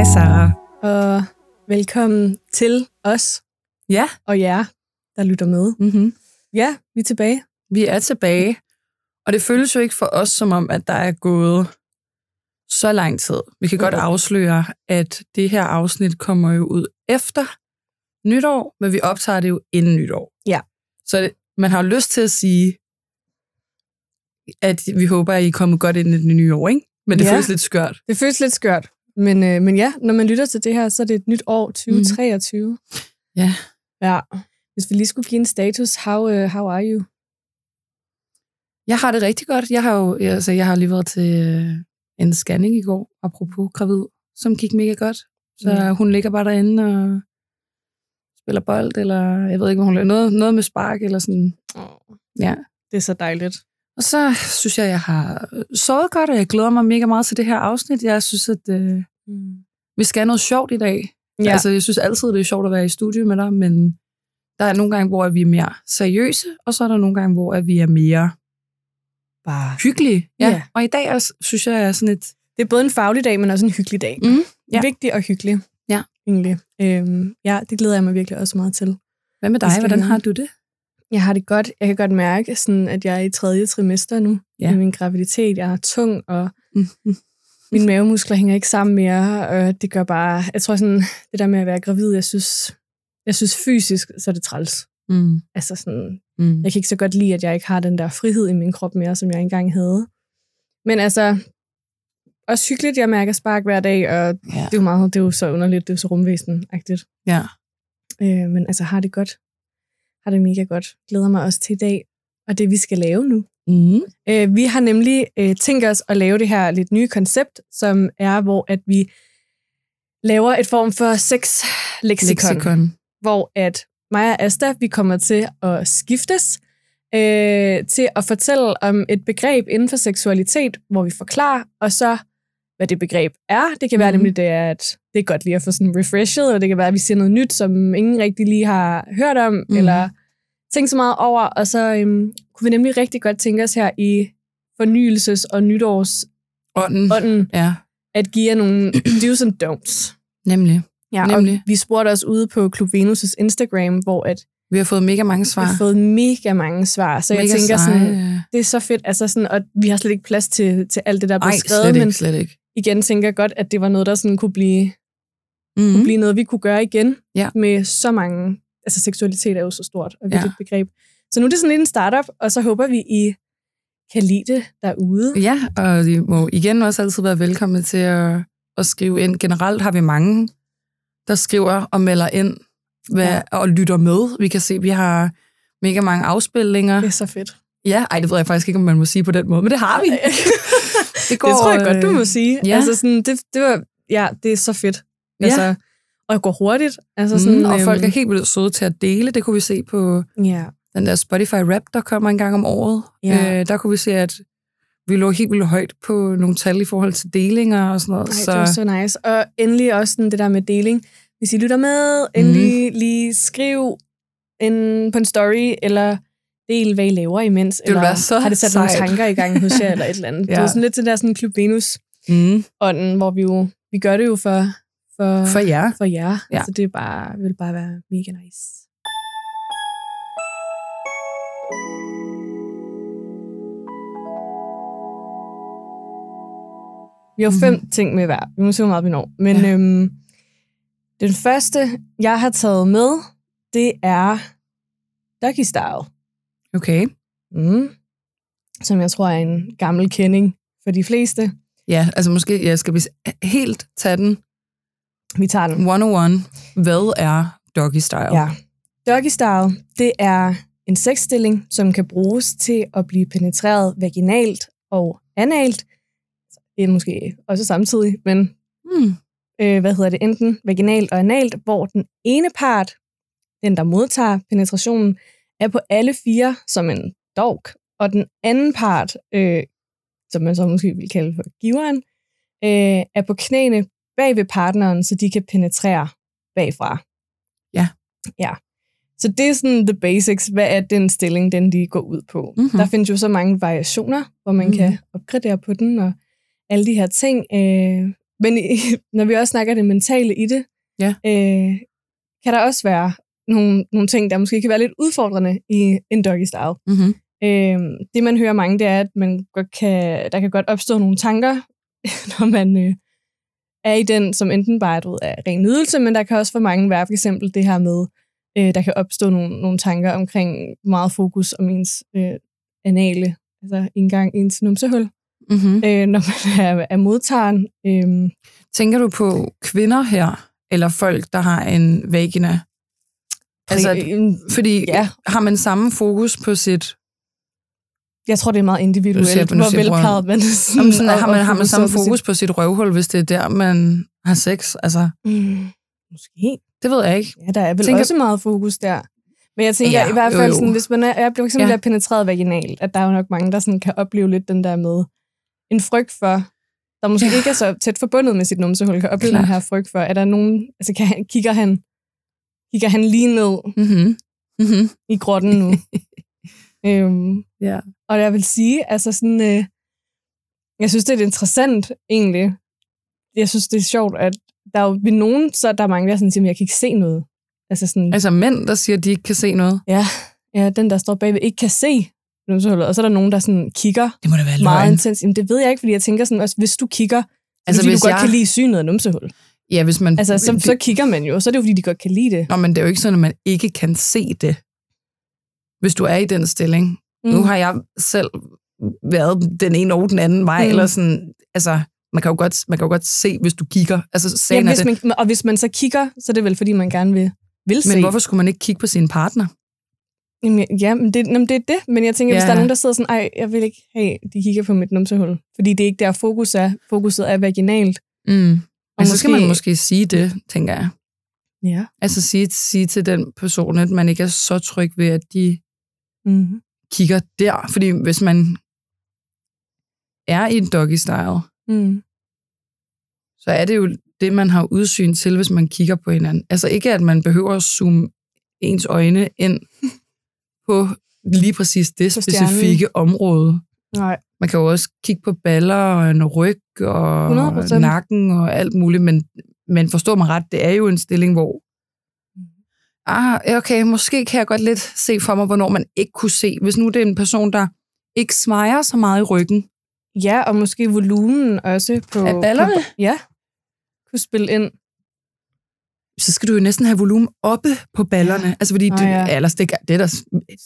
Hej Sara. og velkommen til os Ja, og jer, der lytter med. mm-hmm. Ja, vi er tilbage. vi er tilbage. Og det føles jo ikke for os som om, at der er gået så lang tid. Vi kan godt Mhm. afsløre, at det her afsnit kommer jo ud efter nytår, men vi optager det jo inden nytår. Ja. Så det, man har jo lyst til at sige, at vi håber, at I er kommet godt ind i det nye år, ikke? Men det ja. føles lidt skørt. Det føles lidt skørt, men, øh, men ja, når man lytter til det her, så er det et nyt år, 2023. Ja. Ja. Hvis vi lige skulle give en status, how, uh, how are you? Jeg har det rigtig godt. Jeg har jo altså, jeg har lige været til øh, en scanning i går, apropos gravid, som gik mega godt. Så ja. hun ligger bare derinde og spiller bold, eller jeg ved ikke, hvad hun laver. Noget, noget med spark, eller sådan. Oh, Ja. det er så dejligt. Og så synes jeg, jeg har sovet godt, og jeg glæder mig mega meget til det her afsnit. Jeg synes, at øh, Mm. vi skal have noget sjovt i dag. Ja. Altså, jeg synes altid, det er sjovt at være i studiet med dig, men der er nogle gange, hvor vi er mere seriøse, og så er der nogle gange, hvor vi er mere Bare. hyggelige. Ja. Ja. Og i dag er, synes jeg, er sådan et... Det er både en faglig dag, men også en hyggelig dag. Mm, ja. Vigtig og hyggelig. Ja. Egentlig. Øhm, ja, det glæder jeg mig virkelig også meget til. Hvad med dig? Hvordan har du det? Jeg har det godt. Jeg kan godt mærke, sådan, at jeg er i tredje trimester nu Ja. i min graviditet. Jeg er tung, og Mm. Mine mavemuskler hænger ikke sammen mere. Og det gør bare... Jeg tror sådan, det der med at være gravid, jeg synes, jeg synes fysisk, så er det træls. Mm. Altså sådan, Mm. jeg kan ikke så godt lide, at jeg ikke har den der frihed i min krop mere, som jeg engang havde. Men altså, også hyggeligt, jeg mærker spark hver dag, og Ja. det er jo meget, det er jo så underligt, det er jo så rumvæsen-agtigt. ja. Øh, men altså, har det godt. Har det mega godt. Glæder mig også til i dag, og det vi skal lave nu. Mm. Øh, vi har nemlig øh, tænkt os at lave det her lidt nye koncept, som er, hvor at vi laver et form for sex-lexikon, Lexikon. hvor at mig og Asta, vi kommer til at skiftes øh, til at fortælle om et begreb inden for seksualitet, hvor vi forklarer, og så hvad det begreb er. Det kan være Mhm. nemlig, det er, at det er godt lige at få sådan refreshed, eller det kan være, at vi siger noget nyt, som ingen rigtig lige har hørt om, mm. eller tænkt så meget over, og så øhm, kunne vi nemlig rigtig godt tænke os her i fornyelses- og nytårsånden, Ånden. Ja, at give jer nogle do's and don'ts. nemlig. Ja, Nemlig. Og vi spurgte os ude på Klub Venus' Instagram, hvor at Vi har fået mega mange vi svar. har fået mega mange svar, så jeg mega tænker seje. sådan, det er så fedt, altså sådan, og vi har slet ikke plads til, til alt det, der er Ej, beskrevet, slet men ikke, slet ikke. igen tænker jeg godt, at det var noget, der sådan kunne blive, Mm. kunne blive noget, vi kunne gøre igen Ja. med så mange, altså seksualitet er jo så stort og vigtigt Ja. ja. begreb. Så nu er det sådan lidt en startup, og så håber vi, I kan lide det derude. Ja, og de må igen også altid være velkomne til at, at skrive ind. Generelt har vi mange, der skriver og melder ind hvad, Ja. og lytter med. Vi kan se, at vi har mega mange afspilninger. Det er så fedt. Ja, ej, det ved jeg faktisk ikke, om man må sige på den måde, men det har vi. det, det tror jeg godt, du må øh, sige. ja. Altså sådan, det, det var, ja, det er så fedt. Ja. Og det går hurtigt. Altså Mm, sådan, og folk er øhm, helt vildt søde til at dele. Det kunne vi se på Ja, den der Spotify Rap, der kommer en gang om året. Ja. Øh, der kunne vi se, at vi lå helt vildt højt på nogle tal i forhold til delinger og sådan noget. Ej, så det var så nice. Og endelig også sådan det der med deling. Hvis I lytter med, endelig mm. lige skriv en, på en story, eller del, hvad I laver imens. vil eller så har det sat nogle sejt. tanker i gang hos jer, eller et eller andet. ja. Det er sådan lidt til der sådan Klub Venus-ånden, mm, hvor vi jo, vi gør det jo for, for, for jer. for jer. Ja. Altså det er bare, vil bare være mega nice. Vi har fem Mhm. ting med hver. Vi må se, hvor meget vi når. Men Ja. ja. øhm, den første, jeg har taget med, det er Doggy Style. Okay. Mm. Som jeg tror er en gammel kending for de fleste. Ja, altså måske jeg skal vi helt tage den Vi tager den. 101. Hvad er doggy style? Ja. Doggy Style, det er en sexstilling, som kan bruges til at blive penetreret vaginalt og analt. Det er måske også samtidig, men Hmm. øh, hvad hedder det, enten vaginalt og analt, hvor den ene part, den der modtager penetrationen, er på alle fire som en dog, og den anden part, øh, som man så måske vil kalde for giveren, øh, er på knæene bag ved partneren, så de kan penetrere bagfra. Ja. Ja. Så det er sådan the basics. Hvad er den stilling, den lige går ud på? Mhm. Der findes jo så mange variationer, hvor man Mhm. kan opgradere på den, og alle de her ting. Øh, Men i, når vi også snakker det mentale i det, Ja. øh, kan der også være nogle, nogle ting, der måske kan være lidt udfordrende i en doggy style. Mm-hmm. Øh, det, man hører mange, det er, at man godt kan, der kan godt opstå nogle tanker, når man øh, er i den, som enten bare du ved, er ren nydelse, men der kan også for mange være for eksempel det her med, øh, der kan opstå nogle, nogle tanker omkring meget fokus om ens øh, anale, altså indgang i ens numsehul, Mm-hmm. øh, når man er, er modtageren. Øh, Tænker du på kvinder her, eller folk, der har en vagina? Altså, øh, fordi ja. har man samme fokus på sit... jeg tror, det er meget individuelt, nu hvor velplejet man er sådan, Jamen, sådan, og- har, man, har man samme fokus på sit røvhul, hvis det er der, man har sex? Altså, mm, måske. det ved jeg ikke. Ja, der er vel Tænker- også meget fokus der. Men jeg tænker Ja, i hvert jo, fald, jo. sådan, hvis man er, jeg bliver eksempel Ja. penetreret vaginalt, at der er jo nok mange, der sådan kan opleve lidt den der med en frygt for, der måske Ja. ikke er så tæt forbundet med sit numsehul, kan opleve Klart. den her frygt for, er der nogen, altså kan, han- kigger han kigger han lige ned Mm-hmm. Mm-hmm. i grotten nu. øhm, Ja. og jeg vil sige, altså sådan, øh, jeg synes, det er interessant egentlig. Jeg synes, det er sjovt, at der er jo ved nogen, så er der mange, der sådan siger, "Men jeg kan ikke se noget. Altså sådan, Altså mænd, der siger, at de ikke kan se noget. Ja, ja, den der står bagved, ikke kan se numsehullet. Og så er der nogen, der sådan kigger Det må da være meget løgn. intens. Jamen, det ved jeg ikke, fordi jeg tænker sådan også, hvis du kigger, altså, fordi hvis du godt jeg- kan lide synet af numsehul. Ja, hvis man... Altså, så, så kigger man jo, så er det jo, fordi de godt kan lide det. Nå, men det er jo ikke sådan, at man ikke kan se det, hvis du er i den stilling. Mm. Nu har jeg selv været den ene og den anden vej, mm. Eller sådan... Altså, man kan, jo godt, man kan jo godt se, hvis du kigger. Altså, ja, sagen er hvis det. man, og hvis man så kigger, så er det vel, fordi man gerne vil, vil se. Men hvorfor skulle man ikke kigge på sin partner? Jamen, ja, men det, jamen, det er det. Men jeg tænker, ja. hvis Ja. der er nogen, der sidder sådan, ej, jeg vil ikke have, de kigger på mit numsehul. Fordi det er ikke der, fokus er. Fokuset er vaginalt. Mm. Og så skal måske- man måske sige det, tænker jeg. Ja. Altså sige, sige til den person, at man ikke er så tryg ved, at de Mm-hmm. kigger der. Fordi hvis man er i en doggy style, Mm. så er det jo det, man har udsyn til, hvis man kigger på hinanden. Altså ikke, at man behøver at zoome ens øjne ind på lige præcis det På stjernen. specifikke område. Nej. Man kan jo også kigge på baller og en ryg og 100%. nakken og alt muligt, men, men forstår mig ret, det er jo en stilling, hvor ah, okay, måske kan jeg godt lidt se for mig, hvornår man ikke kunne se. Hvis nu det er en person, der ikke smejer så meget i ryggen. Ja, og måske volumen også på... Af ballerne? På, ja. Kunne spille ind. så skal du jo næsten have volumen oppe på ballerne. Ja. Altså fordi, Nå, det, ja. ellers det, det er da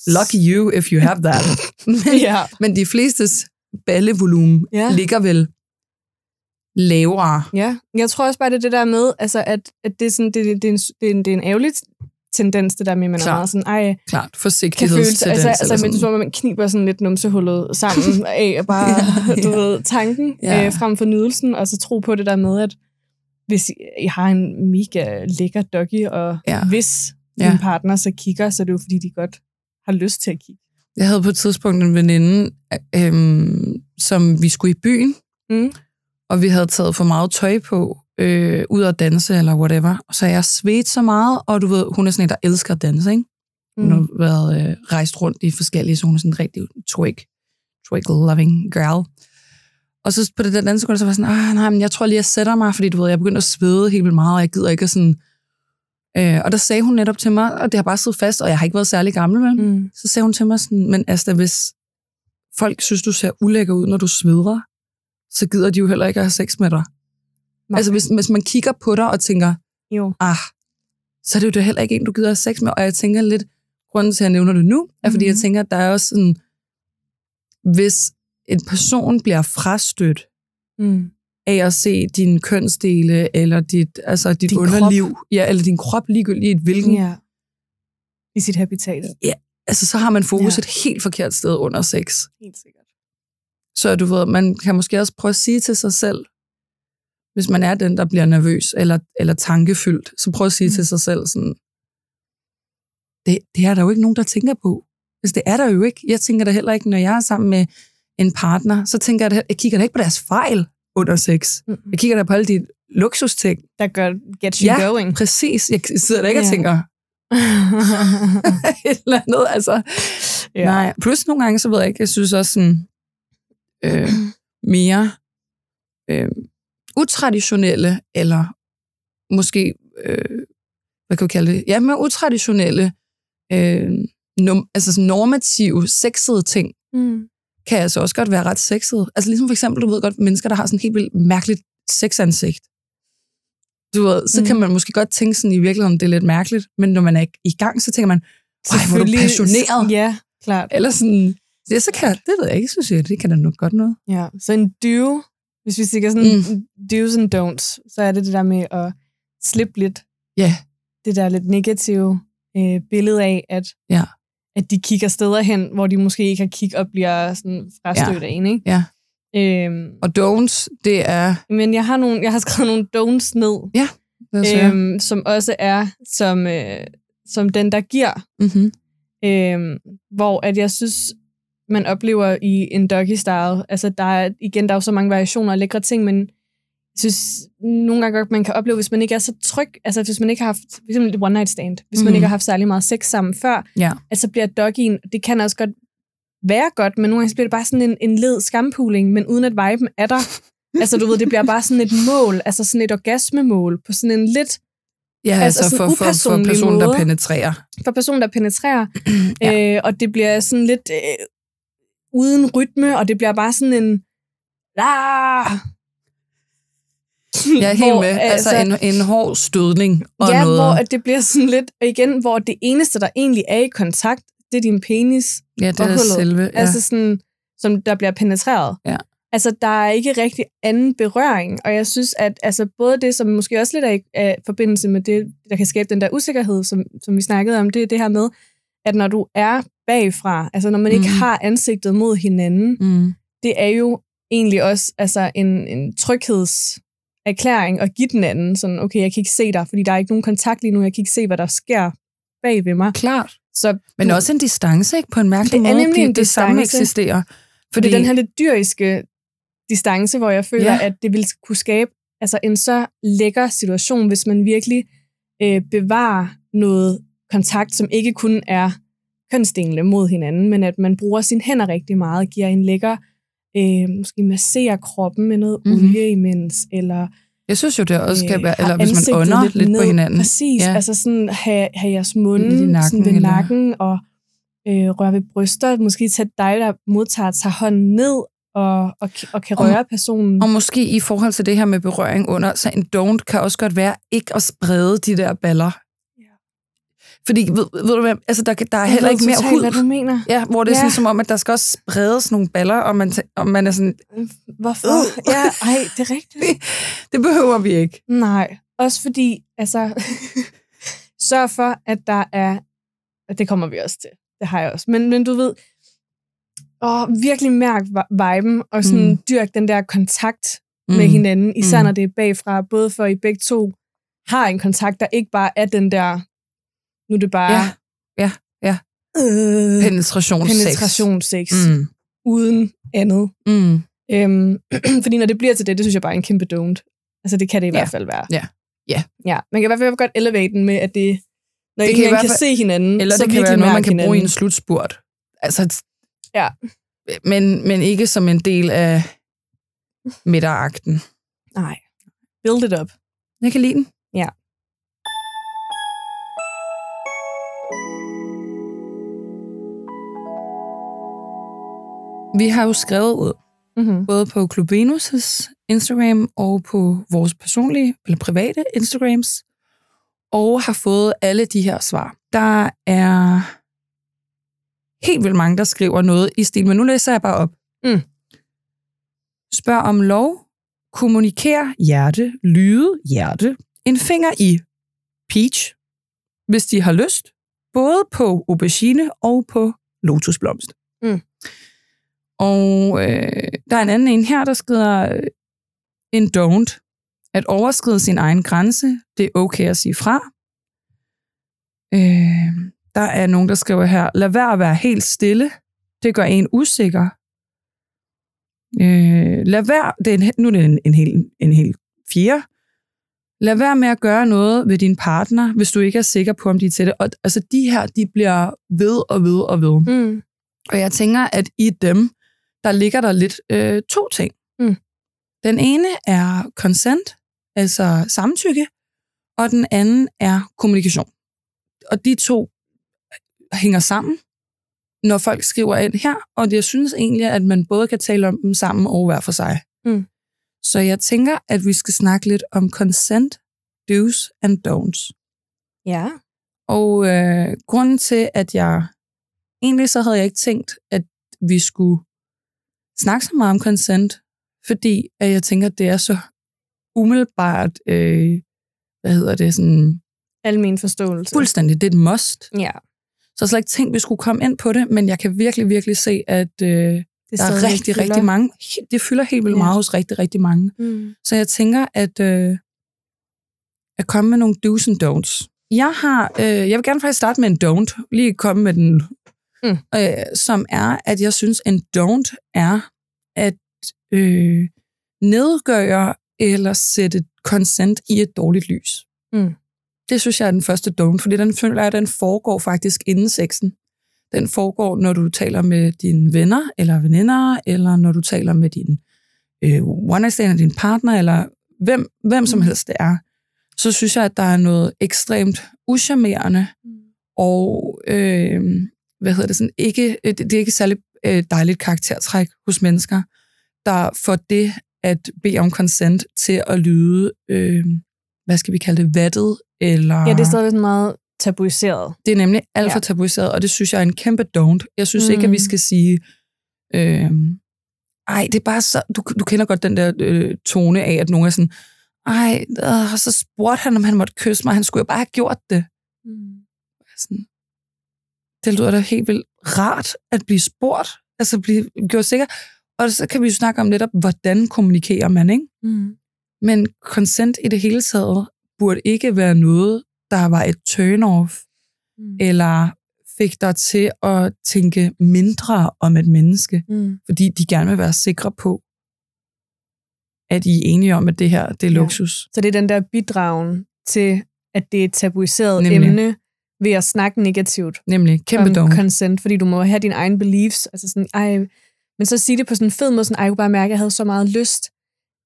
lucky you if you have that. men, Ja. men de flestes ballevolumen ja. ligger vel lavere. Ja, jeg tror også bare, det er det der med, altså, at, at det, er sådan, det, det, det, er en, det, er en, det er en ærgerlig tendens, det der med, at man Klart. er meget sådan, ej, Klart, kan føle forsigtighedstendens. altså, altså men, som om man kniber sådan lidt numsehullet sammen af at bare, Ja, du ja. ved, tanken Ja. øh, frem for nydelsen, og så tro på det der med, at hvis I har en mega lækker doggy, og ja. hvis Ja. din partner så kigger, så er det jo fordi, de godt har lyst til at kigge. Jeg havde på et tidspunkt en veninde, øhm, som vi skulle i byen, Mm. og vi havde taget for meget tøj på, øh, ud at danse eller whatever. Så jeg svedte så meget, og du ved, hun er sådan en, der elsker at danse, ikke? Hun Mm. har været øh, rejst rundt i forskellige, så hun er sådan en rigtig twig, twig-loving girl. Og så på det der dansekund, så var jeg sådan, ah, nej, men jeg tror lige, jeg sætter mig, fordi du ved, jeg begyndte at svede helt vildt meget, og jeg gider ikke at sådan... Øh, og der sagde hun netop til mig, og det har bare siddet fast, og jeg har ikke været særlig gammel, vel? Mm. Så sagde hun til mig sådan, men Asta, hvis folk synes, du ser ulækker ud, når du sveder, så gider de jo heller ikke at have sex med dig. Nej. Altså hvis, hvis man kigger på dig og tænker, Jo. ah, så er det jo da heller ikke en, du gider have sex med. Og jeg tænker lidt, grunden til, at jeg nævner det nu, er fordi, mm-hmm. jeg Mhm. tænker, at der er også sådan, hvis en person bliver frastødt Mm. af at se dine kønsdele, eller dit, altså dit Din underliv, ja, eller din krop ligegyldigt i et hvilken, Ja. I sit habitat. altså så har man fokus Ja. et helt forkert sted under sex. Helt sikkert. Så du ved, man kan måske også prøve at sige til sig selv, hvis man er den, der bliver nervøs eller, eller tankefyldt, så prøv at sige Mm. til sig selv sådan, det, det er der jo ikke nogen, der tænker på. Altså, det er der jo ikke. Jeg tænker da heller ikke, når jeg er sammen med en partner, så tænker jeg, da- jeg kigger da ikke på deres fejl under sex. Mm. Jeg kigger da på alle de luksusting. Der gør get you Ja. going. Præcis. Jeg sidder da ikke og Ja. tænker et eller andet. Altså, ja. Nej, plus nogle gange, så ved jeg ikke, jeg synes også sådan, øh, mere øh, utraditionelle, eller måske, øh, hvad kan vi kalde det? Ja, mere utraditionelle, øh, nom, altså sådan normative, sexede ting, Mm. kan altså også godt være ret sexede. Altså ligesom for eksempel, du ved godt, mennesker, der har sådan helt vildt mærkeligt sexansigt. Du ved, så mm. kan man måske godt tænke sådan i virkeligheden, det er lidt mærkeligt, men når man er i gang, så tænker man, ej, hvor er du passioneret. Ja, klart. Eller sådan, det, så kan, det ved jeg ikke, synes jeg, det kan da nok godt noget. Ja, så en do, hvis vi siger sådan mm. do's and don'ts, så er det det der med at slippe lidt Ja, det der lidt negative øh, billede af, at, Ja. at de kigger steder hen, hvor de måske ikke har kig og bliver sådan frastødt Ja. af en, ikke? Ja. Øhm, og don'ts, det er, men jeg har, nogle, jeg har skrevet nogle don'ts ned, det er øhm, øhm, som også er som, øh, som den, der giver. mm-hmm. Øhm, hvor at jeg synes, man oplever i en doggy style, altså der er, igen, der er jo så mange variationer og lækre ting, men jeg synes nogle gange godt, man kan opleve, hvis man ikke er så tryg, altså hvis man ikke har haft, for eksempel et one night stand, hvis mm. man Mhm. ikke har haft særlig meget sex sammen før, Ja. at så bliver doggyen, det kan også godt være godt, men nogle gange bliver det bare sådan en, en led skampuling, men uden at viben er der. altså du ved, det bliver bare sådan et mål, altså sådan et orgasmemål, på sådan en lidt, Ja, Altså altså, for, for, for personen, der penetrerer. for personen, der penetrerer, Ja. øh, og det bliver sådan lidt øh, uden rytme, og det bliver bare sådan en... Ah! Jeg er helt med. Altså, en, en hård stødning og ja, noget. hvor at det bliver sådan lidt, og igen, hvor det eneste, der egentlig er i kontakt, det er din penis, ja, det er hullet. selve. Ja. altså sådan, som der bliver penetreret. Ja. Altså, der er ikke rigtig anden berøring, og jeg synes, at altså, både det, som måske også lidt er i er forbindelse med det, der kan skabe den der usikkerhed, som, som vi snakkede om, det er det her med, at når du er bagfra, altså når man ikke Mhm. har ansigtet mod hinanden, mm. det er jo egentlig også altså, en, en tryghedserklæring at give den anden, sådan, okay, jeg kan ikke se dig, fordi der er ikke nogen kontakt lige nu, jeg kan ikke se, hvad der sker bag ved mig. Klart. Så Men også en distance, ikke? På en mærkelig Det er måde. nemlig en det, det samme distance. eksisterer. Fordi det er den her lidt dyriske distance, hvor jeg føler, Ja. at det vil kunne skabe altså, en så lækker situation, hvis man virkelig øh, bevarer noget kontakt, som ikke kun er kønsdelene mod hinanden, men at man bruger sine hænder rigtig meget, giver en lækker, øh, måske masserer kroppen med noget Mhm. mm-hmm. olie imens, eller jeg synes jo, det også kan øh, være, eller hvis man ånder lidt, ned. på hinanden. Præcis, Ja. altså sådan have, have jeres munde Lidt nakken, sådan ved eller- nakken, og øh, røre ved bryster, måske tage dig, der modtager, tager hånden ned, og, og, og kan Og- røre personen. Og måske i forhold til det her med berøring under, så en don't kan også godt være ikke at sprede de der baller. Fordi, ved, ved du hvad, altså der, der er heller ikke mere hud. hvad du mener. Ja, hvor det er Ja. sådan som om, at der skal også spredes nogle baller, og man, og man er sådan, Hvorfor? Øh. Ja, ej, det er rigtigt. det behøver vi ikke. Nej, også fordi, altså, sørg for, at der er, og det kommer vi også til, det har jeg også, men, men du ved, åh, virkelig mærk vi- viben, og sådan Mm. dyrk den der kontakt mm. med hinanden, især mm. når det er bagfra, både for I begge to har en kontakt, der ikke bare er den der, nu er det bare Ja, ja, ja. øh, Penetrationssex. penetrationssex, mm. Uden andet. Mm. Øhm, fordi når det bliver til det, det synes jeg bare er en kæmpe don't. Altså det kan det i Ja. hvert fald være. Ja. Ja. ja. Man kan i hvert fald godt elevate den med, at det, når Det kan hvert kan, fald- se hinanden, Eller så det kan være noget, man kan bruge i en hinanden. slutspurt. Altså, Ja. Men, men ikke som en del af midteragten. Nej. Build it up. Jeg kan lide den. Ja. Vi har jo skrevet ud, Mm-hmm. både på Clubenus' Instagram og på vores personlige eller private Instagrams, og har fået alle de her svar. Der er helt vildt mange, der skriver noget i stil, men nu læser jeg bare op. Mm. Spørg om lov, kommuniker hjerte, lyde hjerte, en finger i peach, hvis de har lyst, både på aubergine og på lotusblomst. Mm. Og øh, der er en anden en her, der skriver øh, en don't. At overskride sin egen grænse, det er okay at sige fra. Øh, der er nogen, der skriver her, lad være at være helt stille. Det gør en usikker. Øh, lad være, det er en, nu er det en, en, hel, en hel fire. Lad være med at gøre noget ved din partner, hvis du ikke er sikker på, om de er til det. Og, altså, de her, de bliver ved og ved og ved. Mm. Og jeg tænker, at i dem, der ligger der lidt øh, to ting. Mm. Den ene er consent, altså samtykke, og den anden er kommunikation. Og de to hænger sammen, når folk skriver ind her, og jeg synes egentlig, at man både kan tale om dem sammen og hver for sig. Mm. Så jeg tænker, at vi skal snakke lidt om consent, do's and don'ts. Ja. Og øh, grunden til, at jeg... Egentlig så havde jeg ikke tænkt, at vi skulle snakke så meget om consent, fordi at jeg tænker, at det er så umiddelbart, øh, hvad hedder det, sådan Almen forståelse. fuldstændig, det er et must. Ja. Så jeg slet ikke tænkt, at vi skulle komme ind på det, men jeg kan virkelig, virkelig se, at øh, Det der er rigtig, rigtig mange. Det fylder helt vildt Ja. meget hos rigtig, rigtig mange. Mm. Så jeg tænker, at, øh, at komme med nogle do's and don'ts. Jeg har, øh, jeg vil gerne faktisk starte med en don't. Lige komme med den, Mm. øh, som er, at jeg synes, en don't er at øh, nedgøre eller sætte consent i et dårligt lys. Mm. Det synes jeg er den første don't, fordi den føler jeg, den foregår faktisk inden sexen. Den foregår, når du taler med dine venner eller veninder, eller når du taler med din øh, one night stand, din partner, eller hvem, hvem som Mm. helst det er. Så synes jeg, at der er noget ekstremt uschammerende, og øh, hvad hedder det sådan, ikke, øh, det det er ikke særlig øh, dejligt karaktertræk hos mennesker, der får det at bede om consent til at lyde, øh, hvad skal vi kalde det, vattet, eller... Ja, det er stadig sådan meget tabuiseret. Det er nemlig alt for Ja. tabuiseret, og det synes jeg er en kæmpe don't. Jeg synes mm. ikke, at vi Mm. skal sige, øh, ej, det er bare så, du, du kender godt den der øh, tone af, at nogen er sådan, ej, øh, så spurgte han, om han måtte kysse mig, han skulle jo bare have gjort det. Mm. Sådan, det lyder da helt vildt rart at blive spurgt, altså blive gjort sikker. Og så kan vi jo snakke om netop, hvordan kommunikerer man, ikke? Mm. Men consent i det hele taget burde ikke være noget, der var et turn-off, Mm. eller fik dig til at tænke mindre om et menneske, Mm. fordi de gerne vil være sikre på, at I er enige om, at det her det er Ja. luksus. Så det er den der bidragen til, at det er et tabuiseret Nemlig. emne ved at snakke negativt Nemlig kæmpe om dog. consent, fordi du må have dine egne beliefs. Altså sådan, ej, men så sige det på sådan en fed måde, sådan, ej, jeg kunne bare mærke, at jeg havde så meget lyst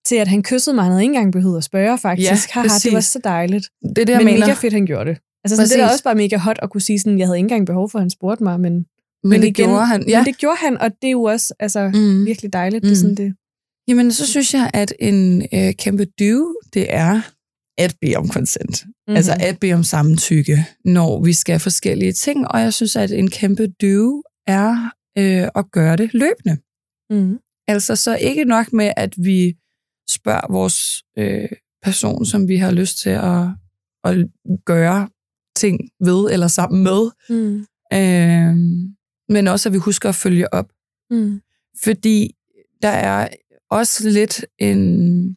til, at han kyssede mig, han havde ikke engang behøvet at spørge, faktisk. Ja, Haha, det var så dejligt. Det er det, jeg men mener. mega fedt, han gjorde det. Altså sådan, det er også bare mega hot at kunne sige sådan, jeg havde ikke engang behov for, at han spurgte mig, men, men det igen, gjorde han. ja. men det gjorde han, og det er jo også altså, mm. virkelig dejligt. Det er sådan det. Jamen, så synes jeg, at en øh, kæmpe do, det er at bede om consent. Mhm. Mm-hmm. Altså at bede om samtykke, når vi skal forskellige ting. Og jeg synes, at en kæmpe do er øh, at gøre det løbende. mm. Altså så ikke nok med, at vi spørger vores øh, person, som vi har lyst til at, at gøre ting ved eller sammen med, Mm. øh, men også at vi husker at følge op. Mm. Fordi der er også lidt en,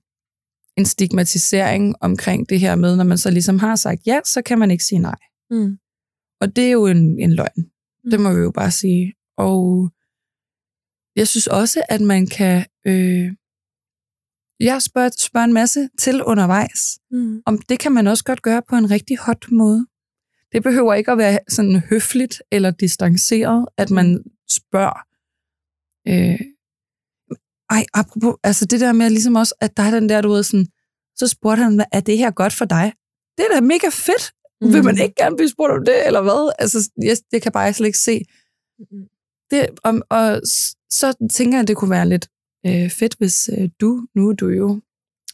en stigmatisering omkring det her med, når man så ligesom har sagt ja, så kan man ikke sige nej. Mm. Og det er jo en, en løgn. Mm. Det må vi jo bare sige. Og jeg synes også, at man kan... Øh, jeg spørger, spørger en masse til undervejs. Mm. Om det kan man også godt gøre på en rigtig hot måde. Det behøver ikke at være sådan høfligt eller distanceret, at man spørger. Øh, ej, apropos, altså det der med ligesom også, at der er den der, du ved, sådan, så spurgte han, er det her godt for dig? Det er da mega fedt. Mm. Vil man ikke gerne blive spurgt om det, eller hvad? Altså, jeg, det kan bare slet ikke se. Det, og, og så tænker jeg, at det kunne være lidt øh, fedt, hvis øh, du, nu er du jo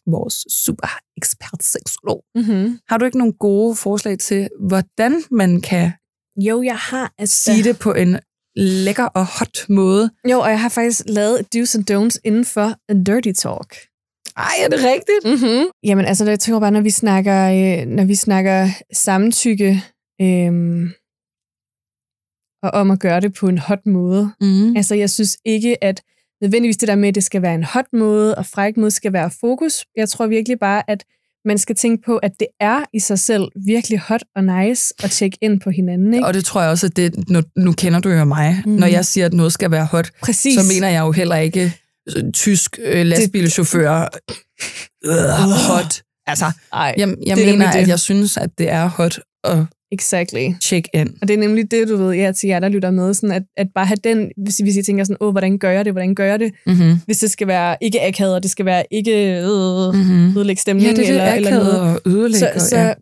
vores super ekspert seksolog. Mm-hmm. Har du ikke nogle gode forslag til, hvordan man kan Jo, jeg har altså... sige det på en lækker og hot måde? Jo, og jeg har faktisk lavet do's and don'ts inden for dirty talk. Ej, er det rigtigt? Mm-hmm. Jamen, altså, jeg tænker bare, når vi snakker, øh, når vi snakker samtykke, øhm, og om at gøre det på en hot måde. Mm. Altså, jeg synes ikke, at nødvendigvis det der med, at det skal være en hot måde, og fræk måde skal være fokus. Jeg tror virkelig bare, at man skal tænke på, at det er i sig selv virkelig hot og nice at tjekke ind på hinanden. Ikke? Og det tror jeg også, at det, nu, nu kender du jo mig. Mm. Mhm. Når jeg siger, at noget skal være hot, Præcis. så mener jeg jo heller ikke øh, tysk øh, lastbilchauffør øh, hot. Altså, Ej, jeg, jeg er mener, at jeg synes, at det er hot at Exactly. check ind. Og det er nemlig det, du ved, ja, til jer, der lytter med, sådan at, at bare have den, hvis, hvis I tænker sådan, åh, hvordan gør jeg det, hvordan gør jeg det, Mm-hmm. hvis det skal være ikke akavet, og det skal være ikke øh, Mm-hmm. ødelægge Ja, stemning, det det, eller, eller noget. og ødelægge. Så, og, ja. så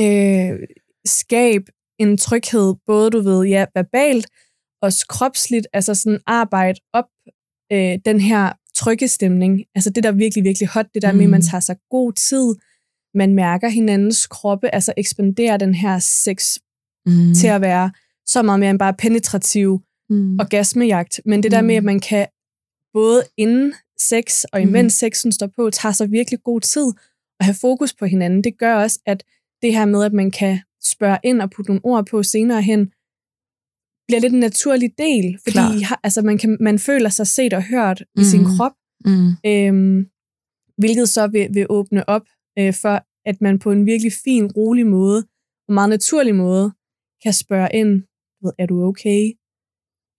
øh, skab en tryghed, både du ved, ja, verbalt, også kropsligt, altså sådan arbejde op øh, den her trygge stemning. Altså det, der er virkelig, virkelig hot, det der mm. med, at man Mm. tager sig god tid, man mærker hinandens kroppe, altså ekspanderer den her sex mm. til at være så meget mere end bare penetrativ mm. orgasmejagt. Men det der med, at Mm. man kan både inden sex og Mhm. imens sexen står på, tage sig virkelig god tid og have fokus på hinanden, det gør også, at det her med, at man kan spørge ind og putte nogle ord på senere hen, bliver lidt en naturlig del, fordi. I har, altså man, kan, man føler sig set og hørt mm. i sin krop, Mm. øhm, hvilket så vil, vil åbne op øh, for, at man på en virkelig fin, rolig måde, og meget naturlig måde, kan spørge ind, ved, er du okay?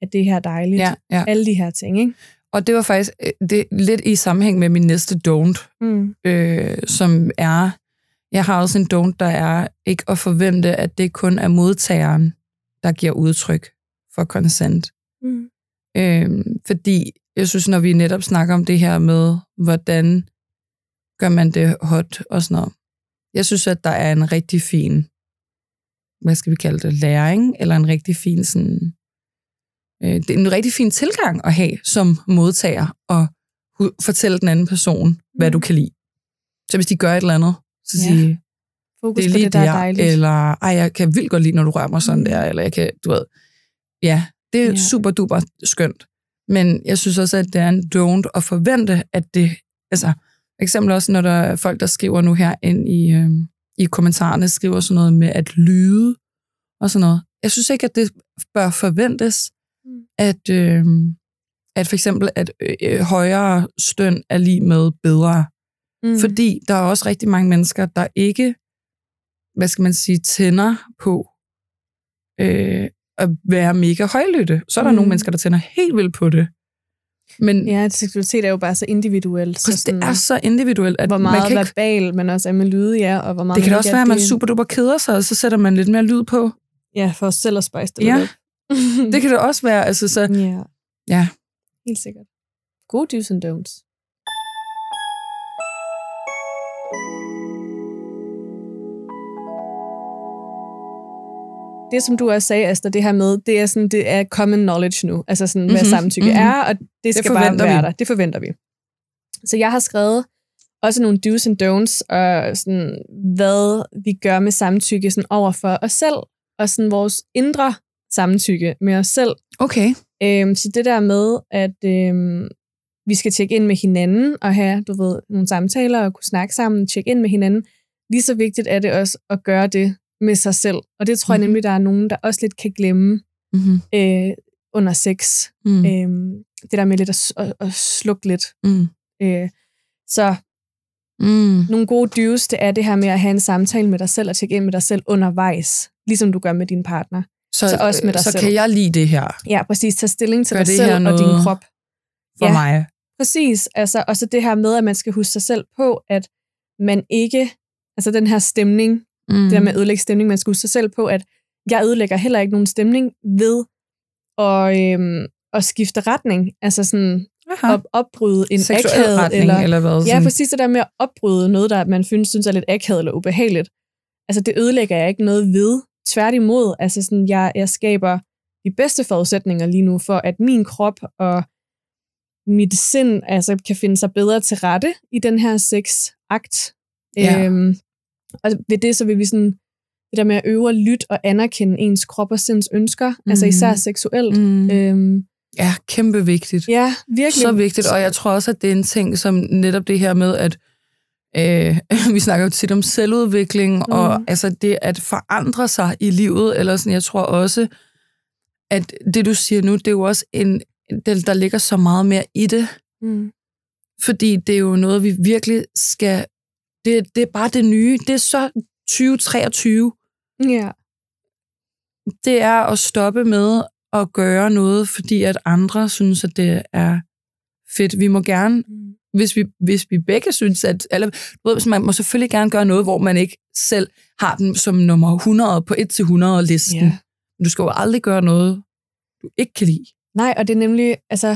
Er det her dejligt? Ja, ja. Alle de her ting, ikke? Og det var faktisk øh, det, lidt i sammenhæng med min næste don't, Mm. øh, som er, jeg har også en don't, der er ikke at forvente, at det kun er modtageren, der giver udtryk for consent. Mm. Øh, fordi jeg synes, når vi netop snakker om det her med, hvordan gør man det hot og sådan noget. Jeg synes, at der er en rigtig fin, hvad skal vi kalde det, læring, eller en rigtig fin sådan, øh, det er en rigtig fin tilgang at have som modtager, og fortælle den anden person, hvad Mm. du kan lide. Så hvis de gør et eller andet, så Ja. sige, Fokus det er på lige det, der der, er dejligt. eller ej, jeg kan vildt godt lide, når du rører mig sådan Mm. der, eller jeg kan, du ved, ja, det er Ja. super duper skønt. Men jeg synes også, at det er en don't at forvente, at det, altså, eksempel også, når der er folk, der skriver nu her ind i, øh, i kommentarerne, skriver sådan noget med at lyde og sådan noget. Jeg synes ikke, at det bør forventes, Mm. at, øh, at for eksempel, at øh, højere støn er lige med bedre. Mm. Fordi der er også rigtig mange mennesker, der ikke, hvad skal man sige, tænder på øh, at være mega højlytte. Så er der Mm. mm. nogle mennesker, der tænder helt vildt på det. Men ja, seksualitet er jo bare så individuelt. Så det er så individuelt, at hvor man meget kan ikke, verbal man også er med lyde, ja, og hvor meget det kan man da også ikke være, at man det- super duper keder sig, og så sætter man lidt mere lyd på. Ja, for os selv at spice det Ja. Det kan det også være. Altså, så, ja, ja. helt sikkert. Gode do's and don'ts. Det, som du også sagde, Asta, det her med, det er, sådan, det er common knowledge nu, altså sådan, hvad Mhm, samtykke mhm. er, og det skal bare forventer være vi. der. Det forventer vi. Så jeg har skrevet også nogle do's and don'ts, og sådan, hvad vi gør med samtykke sådan over for os selv, og sådan vores indre samtykke med os selv. Okay. Øhm, så det der med, at øhm, vi skal tjekke ind med hinanden, og have, du ved, nogle samtaler, og kunne snakke sammen, tjekke ind med hinanden, lige så vigtigt er det også at gøre det med sig selv. Og det tror jeg Mhm. nemlig, der er nogen, der også lidt kan glemme Mm-hmm. øh, under sex. Mm. Mm. Øhm, det der med lidt at, at, at slukke lidt. Mm. Øh, så Mm. nogle gode dyves, det er det her med at have en samtale med dig selv, og tjekke ind med dig selv undervejs, ligesom du gør med din partner. Så, Så også med dig så selv. kan jeg lide det her Ja, præcis. Tag stilling til Gør dig det selv her og din krop. for Ja. mig. Præcis. Altså, og så det her med, at man skal huske sig selv på, at man ikke, altså den her stemning, Mm. det der med at ødelægge stemning, man skal huske sig selv på, at jeg ødelægger heller ikke nogen stemning ved at, øhm, at skifte retning. Altså sådan Aha. at opbryde en Seksuel akavet, retning, eller, eller hvad? ja, Sådan- præcis det der med at opbryde noget, der man synes, synes er lidt akavet eller ubehageligt. Altså det ødelægger jeg ikke noget ved. Tværtimod, altså sådan, jeg, jeg skaber de bedste forudsætninger lige nu for, at min krop og mit sind altså, kan finde sig bedre til rette i den her sexakt. Ja. Øhm, og ved det, så vil vi sådan, det der med at øve at lytte og anerkende ens krop og sinds ønsker, mm. altså især seksuelt. Mm. Øhm, Ja, kæmpe vigtigt. ja, virkelig. Så vigtigt, og jeg tror også, at det er en ting, som netop det her med, at øh, vi snakker jo tit om selvudvikling, mm. og altså det at forandre sig i livet, eller sådan, jeg tror også, at det du siger nu, det er jo også en, det, der ligger så meget mere i det, Mm. fordi det er jo noget, vi virkelig skal, det, det er bare det nye, det er så 2023, Ja. det er at stoppe med at gøre noget, fordi at andre synes, at det er fedt. Vi må gerne Mm. hvis vi, hvis vi begge synes, at eller, ved, man må selvfølgelig gerne gøre noget, hvor man ikke selv har den som nummer 100 på 1-100 listen. Ja. Men du skal jo aldrig gøre noget, du ikke kan lide. Nej, og det er nemlig, altså,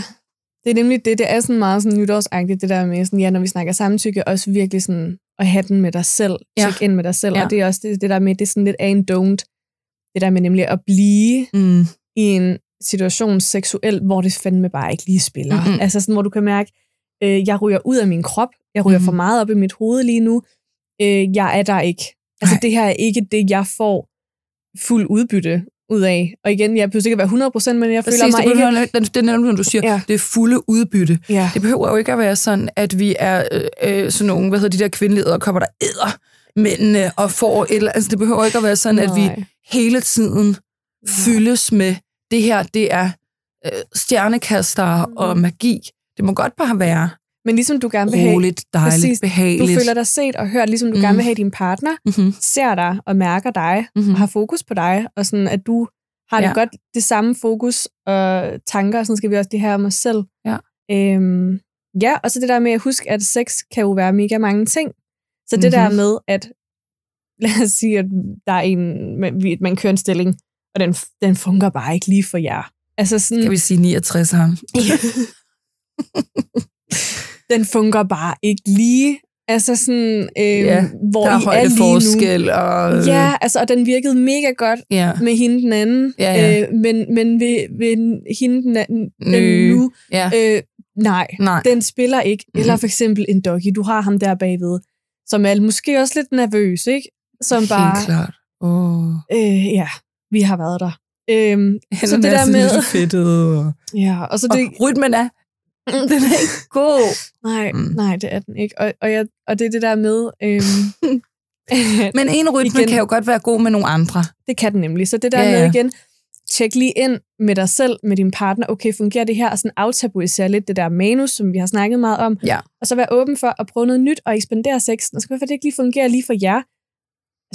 det er nemlig det, det er sådan meget sådan nytårsagtigt, det der med, sådan, ja, når vi snakker samtykke, også virkelig sådan at have den med dig selv, Ja. check ind med dig selv, Ja. og det er også det, det der med, det er sådan lidt af en don't, det der med nemlig at blive Mm. i en situation seksuelt, hvor det fandme bare ikke lige spiller. Mhm. Altså sådan, hvor du kan mærke, øh, jeg ryger ud af min krop, jeg ryger Mhm. for meget op i mit hoved lige nu, øh, jeg er der ikke. Altså Nej. det her er ikke det, jeg får fuld udbytte ud af. Og igen, jeg behøver ikke at være 100%, men jeg føler Præcis, mig det, ikke... behøver, det, er nemlig, du siger, Ja. det er fulde udbytte. Ja. Det behøver jo ikke at være sådan, at vi er øh, øh, sådan nogle, hvad hedder de der kvindelige kommer der æder mændene og får et eller Altså, det behøver ikke at være sådan, at vi Nej. hele tiden fyldes med, det her, det er øh, stjernekaster Mm. og magi. Det må godt bare være Men ligesom du gerne vil have, roligt, dejligt, Præcis. du behageligt. føler dig set og hørt, ligesom du Mm. gerne vil have, at din partner mm-hmm. ser dig og mærker dig, Mm-hmm. og har fokus på dig, og sådan, at du har det Ja. godt det samme fokus og tanker, og sådan skal vi også det her om os selv. Ja. Øhm, ja, og så det der med at huske, at sex kan jo være mega mange ting. Så det Mhm. der med, at lad os sige, at der er en, man, man kører en stilling, og den, den fungerer bare ikke lige for jer. Altså sådan, Skal vi sige 69 ham? den fungerer bare ikke lige. Altså sådan, øhm, Ja, hvor Der er I er lige nu. Og, Ja, altså, og den virkede mega godt ja. med hende den anden, Ja, ja. Øh, men, men ved, ved hende den anden den nu, ja. øh, nej, Nej. den spiller ikke. Mhm. Eller for eksempel en doggy, du har ham der bagved, som er måske også lidt nervøs, ikke? Som bare, Helt klart. Oh. øh, ja, vi har været der. Øhm, så Hænderne det er der med, fedtede. Og, ja, og så og det, rytmen er, den er ikke god. nej, Mm. nej, det er den ikke. Og, og, jeg, og det er det der med, øhm, Men en rytme Igen. Kan jo godt være god med nogle andre. Det kan den nemlig. Så det der Ja, ja, med ja. igen, tjek lige ind med dig selv, med din partner. Okay, fungerer det her? Og sådan aftabuisere lidt det der manus, som vi har snakket meget om. Ja. Og så være åben for at prøve noget nyt og ekspandere sexen. Og så kan det ikke lige fungere lige for jer.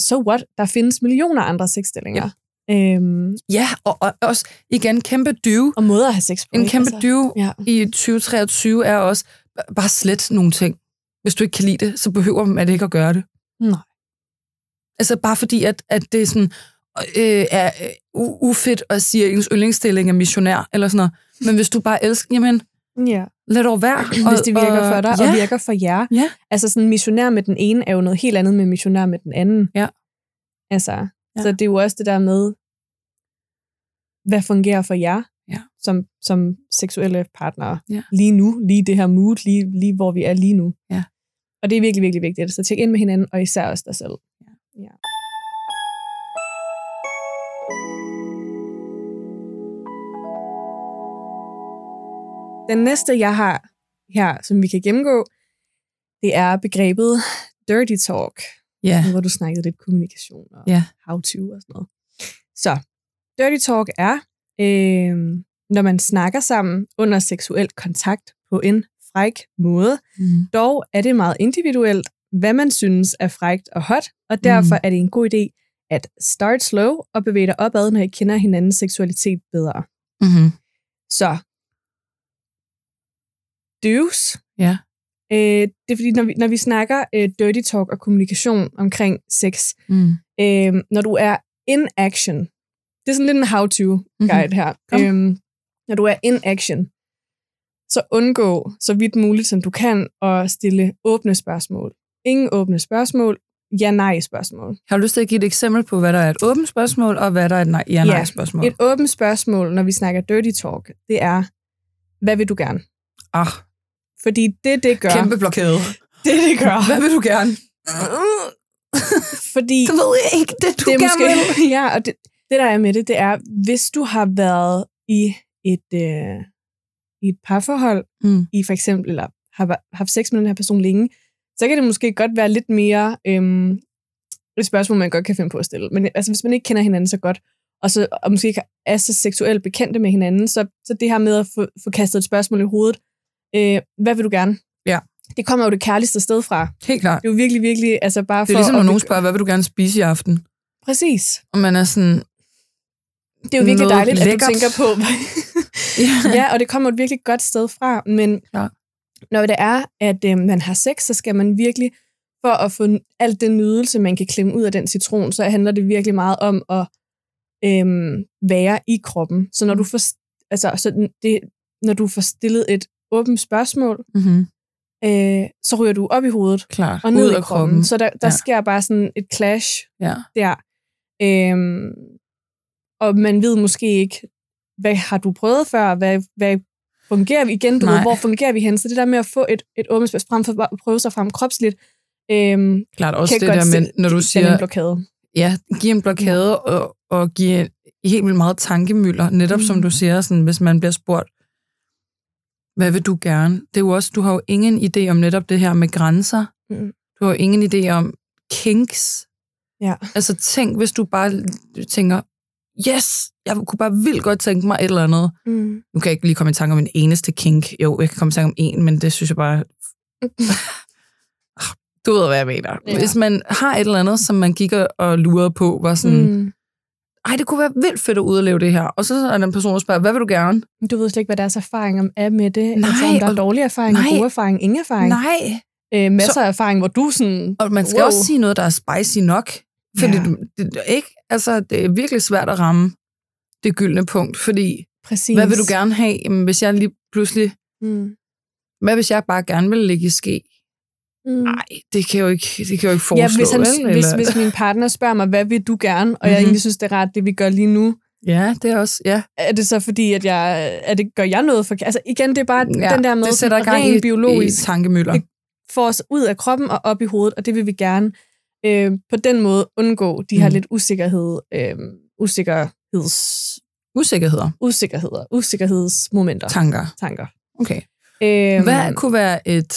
So what? Der findes millioner andre sexstillinger. Øhm, Ja, og, og også igen kæmpe dyve. og måder at have sex på. En ikke? kæmpe dyve Ja. i 2023 er også bare slet nogle ting. Hvis du ikke kan lide det, så behøver man ikke at gøre det. Nej. Altså bare fordi, at, at det er sådan, øh, er øh, ufedt at sige, at ens yndlingsstilling er missionær, eller sådan noget. Men hvis du bare elsker, jamen, Ja. lad dog være. Hvis det virker for dig, ja, og virker for jer. Ja. Altså sådan missionær med den ene er jo noget helt andet med missionær med den anden. Ja. Altså, Ja. så det er jo også det der med, hvad fungerer for jer Ja. som, som seksuelle partnere Ja. lige nu, lige det her mood, lige, lige hvor vi er lige nu. Ja. Og det er virkelig, virkelig vigtigt. Så tjek ind med hinanden, og især også dig selv. Ja. ja. Den næste, jeg har her, som vi kan gennemgå, det er begrebet dirty talk, Ja. hvor du snakkede lidt kommunikation og Ja. how to og sådan noget. Så, dirty talk er, øh, når man snakker sammen under seksuel kontakt på en fræk måde. Mm. Dog er det meget individuelt, hvad man synes er frækt og hot, og derfor Mm. er det en god idé at start slow og bevæge dig opad, når I kender hinandens seksualitet bedre. Mm-hmm. Så, do's. Ja. Øh, det er fordi, når vi, når vi snakker øh, dirty talk og kommunikation omkring sex, Mm. øh, når du er in action, det er sådan lidt en how-to-guide her. Kom. Øhm, når du er in action, så undgå så vidt muligt, som du kan, at stille åbne spørgsmål. Ingen åbne spørgsmål, ja-nej-spørgsmål. Har du lyst til at give et eksempel på, hvad der er et åbent spørgsmål, og hvad der er et nej- ja-nej-spørgsmål? Et åbent spørgsmål, når vi snakker dirty talk, det er, hvad vil du gerne? Ah, Fordi det, det gør, kæmpe blokade. det, det gør, Hvad vil du gerne? fordi Det ved ikke, det du det er gerne vil. måske, ja, og det, det, der er med det, det er, hvis du har været i et, øh, i et parforhold, Mm. i for eksempel, eller har haft sex med den her person længe, så kan det måske godt være lidt mere øhm, et spørgsmål, man godt kan finde på at stille. Men altså, hvis man ikke kender hinanden så godt, og, så, og måske ikke er så seksuelt bekendte med hinanden, så, så det her med at få, få kastet et spørgsmål i hovedet, øh, hvad vil du gerne? Ja. Det kommer jo det kærligste sted fra. Helt klart. Det er jo virkelig, virkelig, altså bare Det er for ligesom, når at nogen spørger, hvad vil du gerne spise i aften? Præcis. Og man er sådan, Det er jo virkelig dejligt, at lækkert. du tænker på, ja. ja, og det kommer et virkelig godt sted fra, men Ja. når det er, at øh, man har sex, så skal man virkelig for at få alt den nydelse, man kan klemme ud af den citron, så handler det virkelig meget om at øhm, være i kroppen. Så når du får, altså, så det, når du får stillet et åbent spørgsmål, Mm-hmm. øh, så ryger du op i hovedet Klart. og ned Ud i af kroppen. kroppen. Så der, der Ja. sker bare sådan et clash Ja. der. Øhm, og man ved måske ikke, hvad har du prøvet før? Hvad, hvad fungerer vi igen? Du ved, hvor fungerer vi hen? Så det der med at få et, et åbent spørgsmål, frem for at prøve sig frem kropsligt, øhm, Klart også kan det godt der med, når du siger, en blokade. ja, give en blokade og, og give helt vildt meget tankemøller. Netop som Mm. du siger, sådan, hvis man bliver spurgt, hvad vil du gerne? Det er jo også, du har jo ingen idé om netop det her med grænser. Mm. Du har jo ingen idé om kinks. Ja. Altså tænk, hvis du bare tænker, yes, jeg kunne bare vildt godt tænke mig et eller andet. Mm. Nu kan jeg ikke lige komme i tanke om en eneste kink. Jo, jeg kan komme i tanke om en, men det synes jeg bare... du ved, hvad jeg mener. Ja. Hvis man har et eller andet, som man gik og- lurede på, var sådan, mm. Ej, det kunne være vildt fedt at ud og leve det her. Og så er der en person, der spørger, hvad vil du gerne? Du ved slet ikke, hvad deres erfaring er med det. Nej, altså, om der er dårlig erfaring, nej. god erfaring, ingen erfaring. Nej. Øh, masser Så- af erfaring, hvor du sådan... Og man skal Wow. også sige noget, der er spicy nok. Fordi ja. du, det, ikke, altså, det er virkelig svært at ramme det gyldne punkt. Fordi, Præcis. hvad vil du gerne have? Jamen, hvis jeg lige pludselig... Mm. Hvad hvis jeg bare gerne vil ligge i ske? Mm. Nej, det kan jeg jo ikke, det kan jeg jo ikke foreslå. Ja, hvis, han, vel? hvis, Eller- hvis min partner spørger mig, hvad vil du gerne, og mm-hmm. jeg Mhm. egentlig synes, det er rart, det vi gør lige nu, Ja, det er også, ja. er det så fordi, at jeg, er det, gør jeg noget for... Altså igen, det er bare ja den der med, det sætter gang i, biologisk, i tankemøller. Det- få os ud af kroppen og op i hovedet, og det vil vi gerne øh, på den måde undgå de her Mm. lidt usikkerhed, øh, usikkerheds, Usikkerheder, usikkerheder, usikkerhedsmomenter, tanker. tanker. Okay. Øhm, Hvad kunne være et...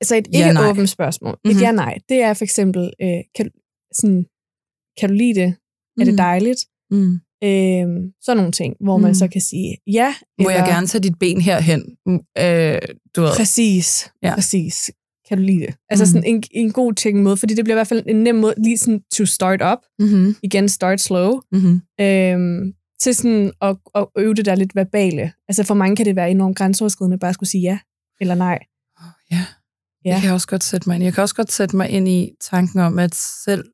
Altså et Ja, ikke nej. åbent spørgsmål. Mhm. Et ja-nej, det er for eksempel, øh, kan, du- sådan, kan du lide det? Er det Mm. dejligt? Mm. Øhm, sådan nogle ting, hvor man Mm. så kan sige ja. Må jeg gerne tage dit ben herhen? Mm, Øh, du ved. Præcis, Ja. ja. præcis. Kan du lide det? Altså Mm. sådan en, en god ting måde, fordi det bliver i hvert fald en nem måde, lige sådan to start up, Mm-hmm. igen start slow, Mm-hmm. øhm, til sådan at, at øve det der lidt verbale. Altså for mange kan det være enormt grænseoverskridende bare at skulle sige ja eller nej. Ja. Ja. Jeg kan også godt sætte mig ind. Jeg kan også godt sætte mig ind i tanken om, at selv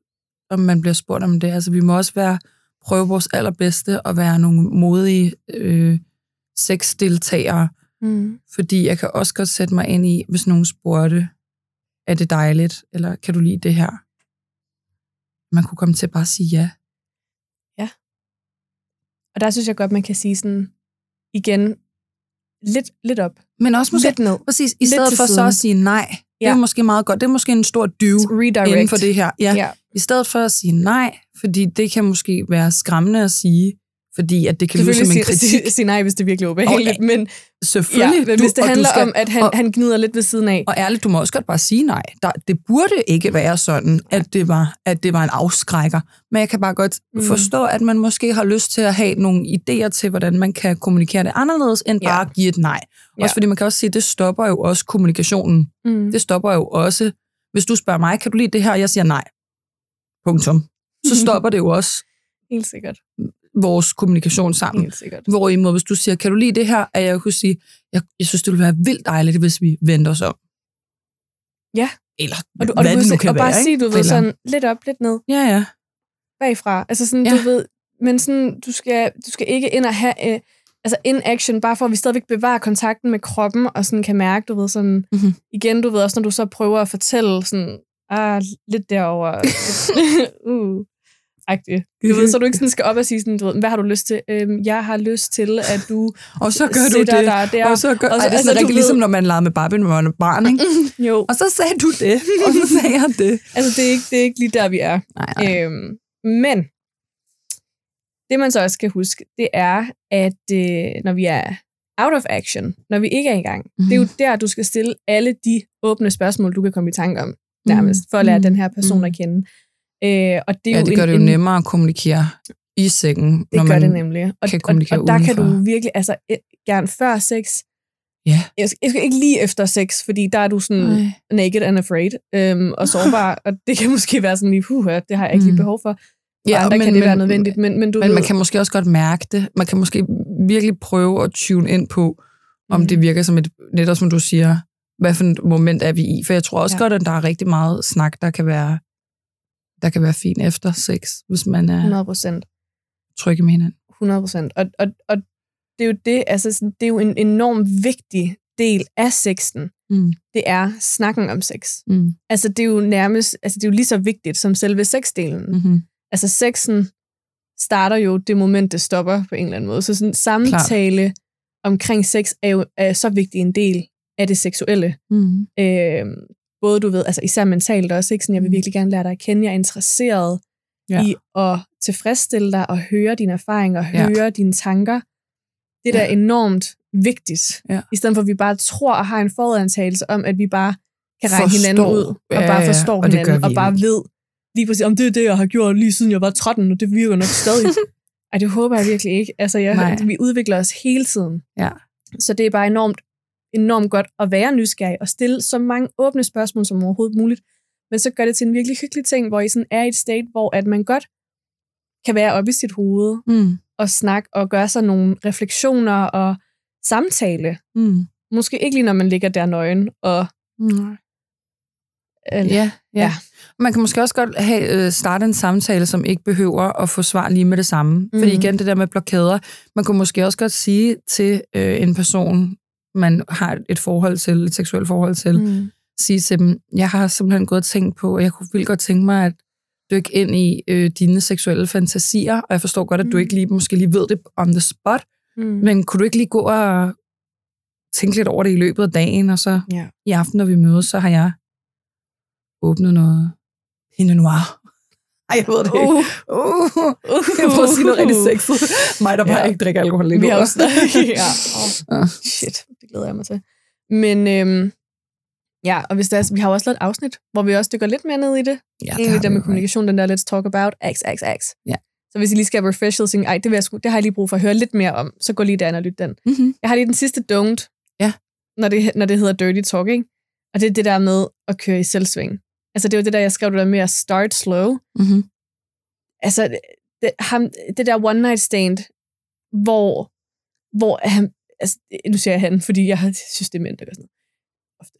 om man bliver spurgt om det, altså vi må også være, prøve vores allerbedste og være nogle modige øh, sexdeltagere, Mm. fordi jeg kan også godt sætte mig ind i, hvis nogen spurgte, er det dejligt, eller kan du lide det her? Man kunne komme til bare at sige ja. Og der synes jeg godt, man kan sige sådan, igen, lidt, lidt op. Men også måske, Lidt ned. præcis, i lidt stedet for så siden. at sige nej. Det er Ja. måske meget godt. Det er måske en stor dyve Redirect. inden for det her. Ja. Ja. I stedet for at sige nej, fordi det kan måske være skræmmende at sige, fordi at det kan lyde som en Selvfølgelig kritik. sige, sige nej, hvis det er virkelig ubehageligt, men, Selvfølgelig. ja, men du, hvis det handler skal- om, at han, og- han gnider lidt ved siden af. Og ærligt, du må også godt bare sige nej. Der, det burde ikke være sådan, at det, var, at det var en afskrækker. Men jeg kan bare godt Mm. forstå, at man måske har lyst til at have nogle idéer til, hvordan man kan kommunikere det anderledes, end Ja. bare at give et nej. Ja. Også fordi man kan også sige, at det stopper jo også kommunikationen. Mm. Det stopper jo også, hvis du spørger mig, kan du lide det her, og jeg siger nej. Punktum. Så stopper det jo også Helt sikkert. Vores kommunikation sammen. Helt sikkert. Hvorimod, hvis du siger, kan du lide det her, at jeg kunne sige, jeg, jeg synes, det ville være vildt dejligt, hvis vi venter os om. Ja. Eller Og, du, og, hvad du det nu kan, og være, bare ikke? sige, du ved, Eller- sådan lidt op, lidt ned, Ja, ja. bagfra. Altså sådan, Ja. du ved, men sådan, du skal, du skal ikke ind og have, øh, altså in action, bare for at vi stadigvæk bevarer kontakten med kroppen, og sådan kan mærke, du ved, sådan, Mhm. igen, du ved også, når du så prøver at fortælle sådan, ah, lidt derover uh, agtigt. Du ved, så du ikke sådan skal op og sige sådan, du ved, hvad har du lyst til? Øhm, jeg har lyst til, at du Og så gør du det. dig der. Og så gør, Og så- ej, det er altså, sådan ved- ligesom, når man legede med Barbie, når man var barn, ikke? Jo, Og så sagde du det, og så sagde jeg det. altså det er, ikke, det er ikke lige der, vi er. Nej, nej. Øhm, men det, man så også skal huske, det er, at øh, når vi er out of action, når vi ikke er i gang, mm-hmm. det er jo Mhm. der, du skal stille alle de åbne spørgsmål, du kan komme i tanke om, nærmest, for at lære Mhm. den her person Mhm. at kende. Øh, og det er Ja, jo det gør en, det jo nemmere at kommunikere i sengen, Det når gør man det nemlig. Og, kan og, kommunikere og der kan du virkelig, altså eh, gerne før sex, Ja. jeg skal, jeg skal ikke lige efter sex, fordi der er du sådan Nej. naked and afraid øhm, og sårbar, og det kan måske være sådan lige, puh, det har jeg ikke lige Mm. behov for. Ja, og der men, kan det være nødvendigt, men, men du Men ved, man kan måske også godt mærke det. Man kan måske virkelig prøve at tune ind på, om Mm. det virker som et, netop som du siger, hvad for et moment er vi i. For jeg tror også Ja. ja. godt, at der er rigtig meget snak, der kan være, der kan være fint efter sex, hvis man er 100 procent. tryg med hinanden. 100 procent. Og, og, og det er jo det, altså sådan, det er jo en enormt vigtig del af sexen. Mm. Det er snakken om sex. Mm. Altså det er jo nærmest, altså det er jo lige så vigtigt som selve sexdelen. Mm. Mm-hmm. Altså sexen starter jo det moment, det stopper på en eller anden måde. Så sådan samtale Klart. omkring sex er jo er så vigtig en del af det seksuelle. Mm. Øh, både du ved, altså især mentalt også, ikke? Sådan, jeg vil Mm. virkelig gerne lære dig at kende. Jeg er interesseret Ja. i at tilfredsstille dig og høre dine erfaringer, og Ja. høre dine tanker. Det der er Ja. enormt vigtigt. Ja. I stedet for, at vi bare tror og har en forudantagelse om, at vi bare kan regne Forstår. hinanden ud, og Ja, bare ja, forstår og det gør hinanden, og bare ved lige præcis, om det er det, jeg har gjort lige siden jeg var 13, og det virker nok stadig. Ej, det håber jeg virkelig ikke. Altså, jeg, Nej. vi udvikler os hele tiden. Ja. Så det er bare enormt, enormt godt at være nysgerrig og stille så mange åbne spørgsmål som overhovedet muligt. Men så gør det til en virkelig hyggelig ting, hvor I sådan er i et state, hvor at man godt kan være oppe i sit hoved Mm. og snakke og gøre sig nogle refleksioner og samtale. Mm. Måske ikke lige, når man ligger der nøgen. Og, Mm. eller, Ja, ja. Ja. ja. Man kan måske også godt have, øh, starte en samtale, som ikke behøver at få svar lige med det samme. Mm. Fordi Mhm. igen, det der med blokader, man kunne måske også godt sige til øh, en person, man har et forhold til, et seksuelt forhold til, mm. sige til dem, jeg har simpelthen gået og tænkt på, og jeg kunne vildt godt tænke mig at dykke ind i øh, dine seksuelle fantasier, og jeg forstår godt, at du Mm. ikke lige, måske lige ved det on the spot, mm, men kunne du ikke lige gå og tænke lidt over det i løbet af dagen, og så ja. i aften, når vi mødes, så har jeg åbnet noget Pinot Noir. Ej, jeg ved det ikke. Uh, Uh, jeg prøver at sige noget rigtig sexet. Mig, der bare Ja. ikke drikker alkohol lige vi nu. har også ja. Oh, shit, det glæder jeg mig til. Men øhm, ja, og hvis der er, vi har jo også lavet et afsnit, hvor vi også dykker lidt mere ned i det. Ja, Egentlig har der vi med kommunikation, den der let's talk about XXX. Ja. Så hvis I lige skal have refresh og tænke, ej, det, vil jeg sgu, det har jeg lige brug for at høre lidt mere om, så gå lige derind og lyt den. Mm-hmm. Jeg har lige den sidste don't, Ja. når, det, når det hedder dirty talk, ikke? Og det er det der med at køre i selvsving. Altså det var det der, jeg skrev det der med at start slow. Mm-hmm. Altså det, ham, det der one night stand, hvor, hvor han, altså nu siger jeg han, fordi jeg synes, det er mænd, der gør sådan noget. Ofte.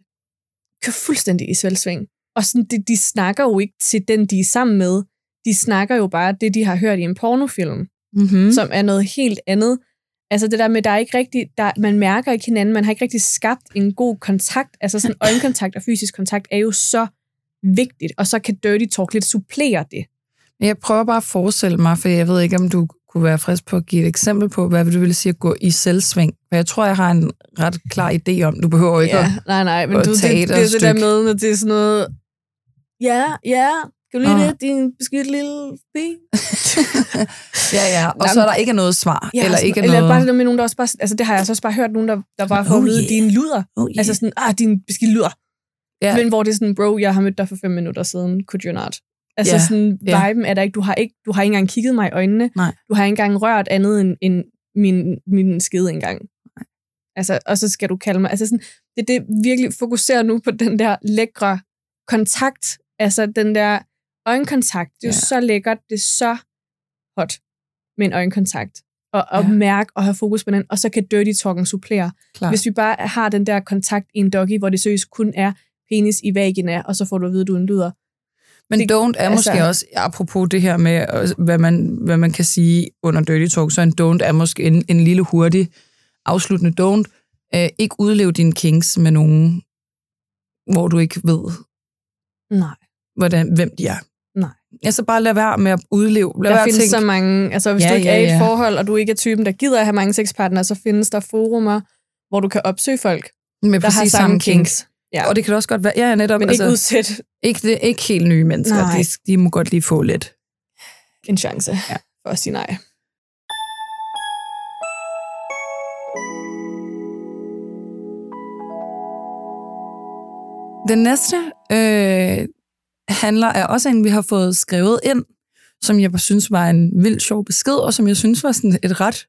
Kører fuldstændig i selvsving. Og sådan, de, de snakker jo ikke til den, de er sammen med. De snakker jo bare det, de har hørt i en pornofilm Mm-hmm. mm. som er noget helt andet. Altså det der med, der er ikke rigtig, der, man mærker ikke hinanden, man har ikke rigtig skabt en god kontakt. Altså sådan øjenkontakt og fysisk kontakt er jo så vigtigt, og så kan dirty talk lidt supplere det. Jeg prøver bare at forestille mig, for jeg ved ikke, om du kunne være frisk på at give et eksempel på, hvad du ville sige at gå i selvsving. For jeg tror, jeg har en ret klar idé om, du behøver ikke Ja, at... nej, nej, men og du, det, det, et det, er det der med, når det er sådan noget, ja, ja, kan du lide det, din beskidt lille bi? ja, ja, og så er der ikke noget svar, Ja, eller ikke eller noget... bare det med nogen, der også bare, altså det har jeg så også bare hørt nogen, der, der bare får Oh, at vide, yeah. din luder. oh, yeah. Altså sådan, ah, din beskidt luder. Ja, Men hvor det er sådan, bro, jeg har mødt dig for fem minutter siden, could you not? Altså Ja, sådan, viben er der ikke, du har ikke, du har ikke engang kigget mig i øjnene, Nej. du har ikke engang rørt andet end, end min, min skede engang. Altså, og så skal du kalde mig, altså sådan, det er det virkelig fokuserer nu på den der lækre kontakt, altså den der øjenkontakt, det er Ja. så lækkert, det er så hot med en øjenkontakt, og, og Ja. mærke og have fokus på den, og så kan dirty talken supplere. klar. Hvis vi bare har den der kontakt i en doggy, hvor det seriøst kun er penis i vagina, og så får du at vide, at du er en lyder. Men Det- don't er altså- måske også, apropos det her med, øh, hvad man, hvad man kan sige under dirty talk, så en don't er måske en, en lille hurtig afsluttende don't. Øh, ikke udleve dine kinks med nogen, hvor du ikke ved, Nej. hvordan, hvem de er. Nej. Altså bare lad være med at udleve. Lad Der være findes tænke, så mange, altså hvis Ja, du ikke ja, er i et ja. forhold, og du ikke er typen, der gider at have mange sexpartnere, så findes der forumer, hvor du kan opsøge folk, med der har samme kinks. Ja. Og det kan også godt være, ja, netop, Men altså, ikke udsæt ikke, det, ikke helt nye mennesker. Nej. De, de må godt lige få lidt. en chance ja. for at sige nej. Den næste øh, handler er også en, vi har fået skrevet ind, som jeg synes var en vild sjov besked, og som jeg synes var sådan et ret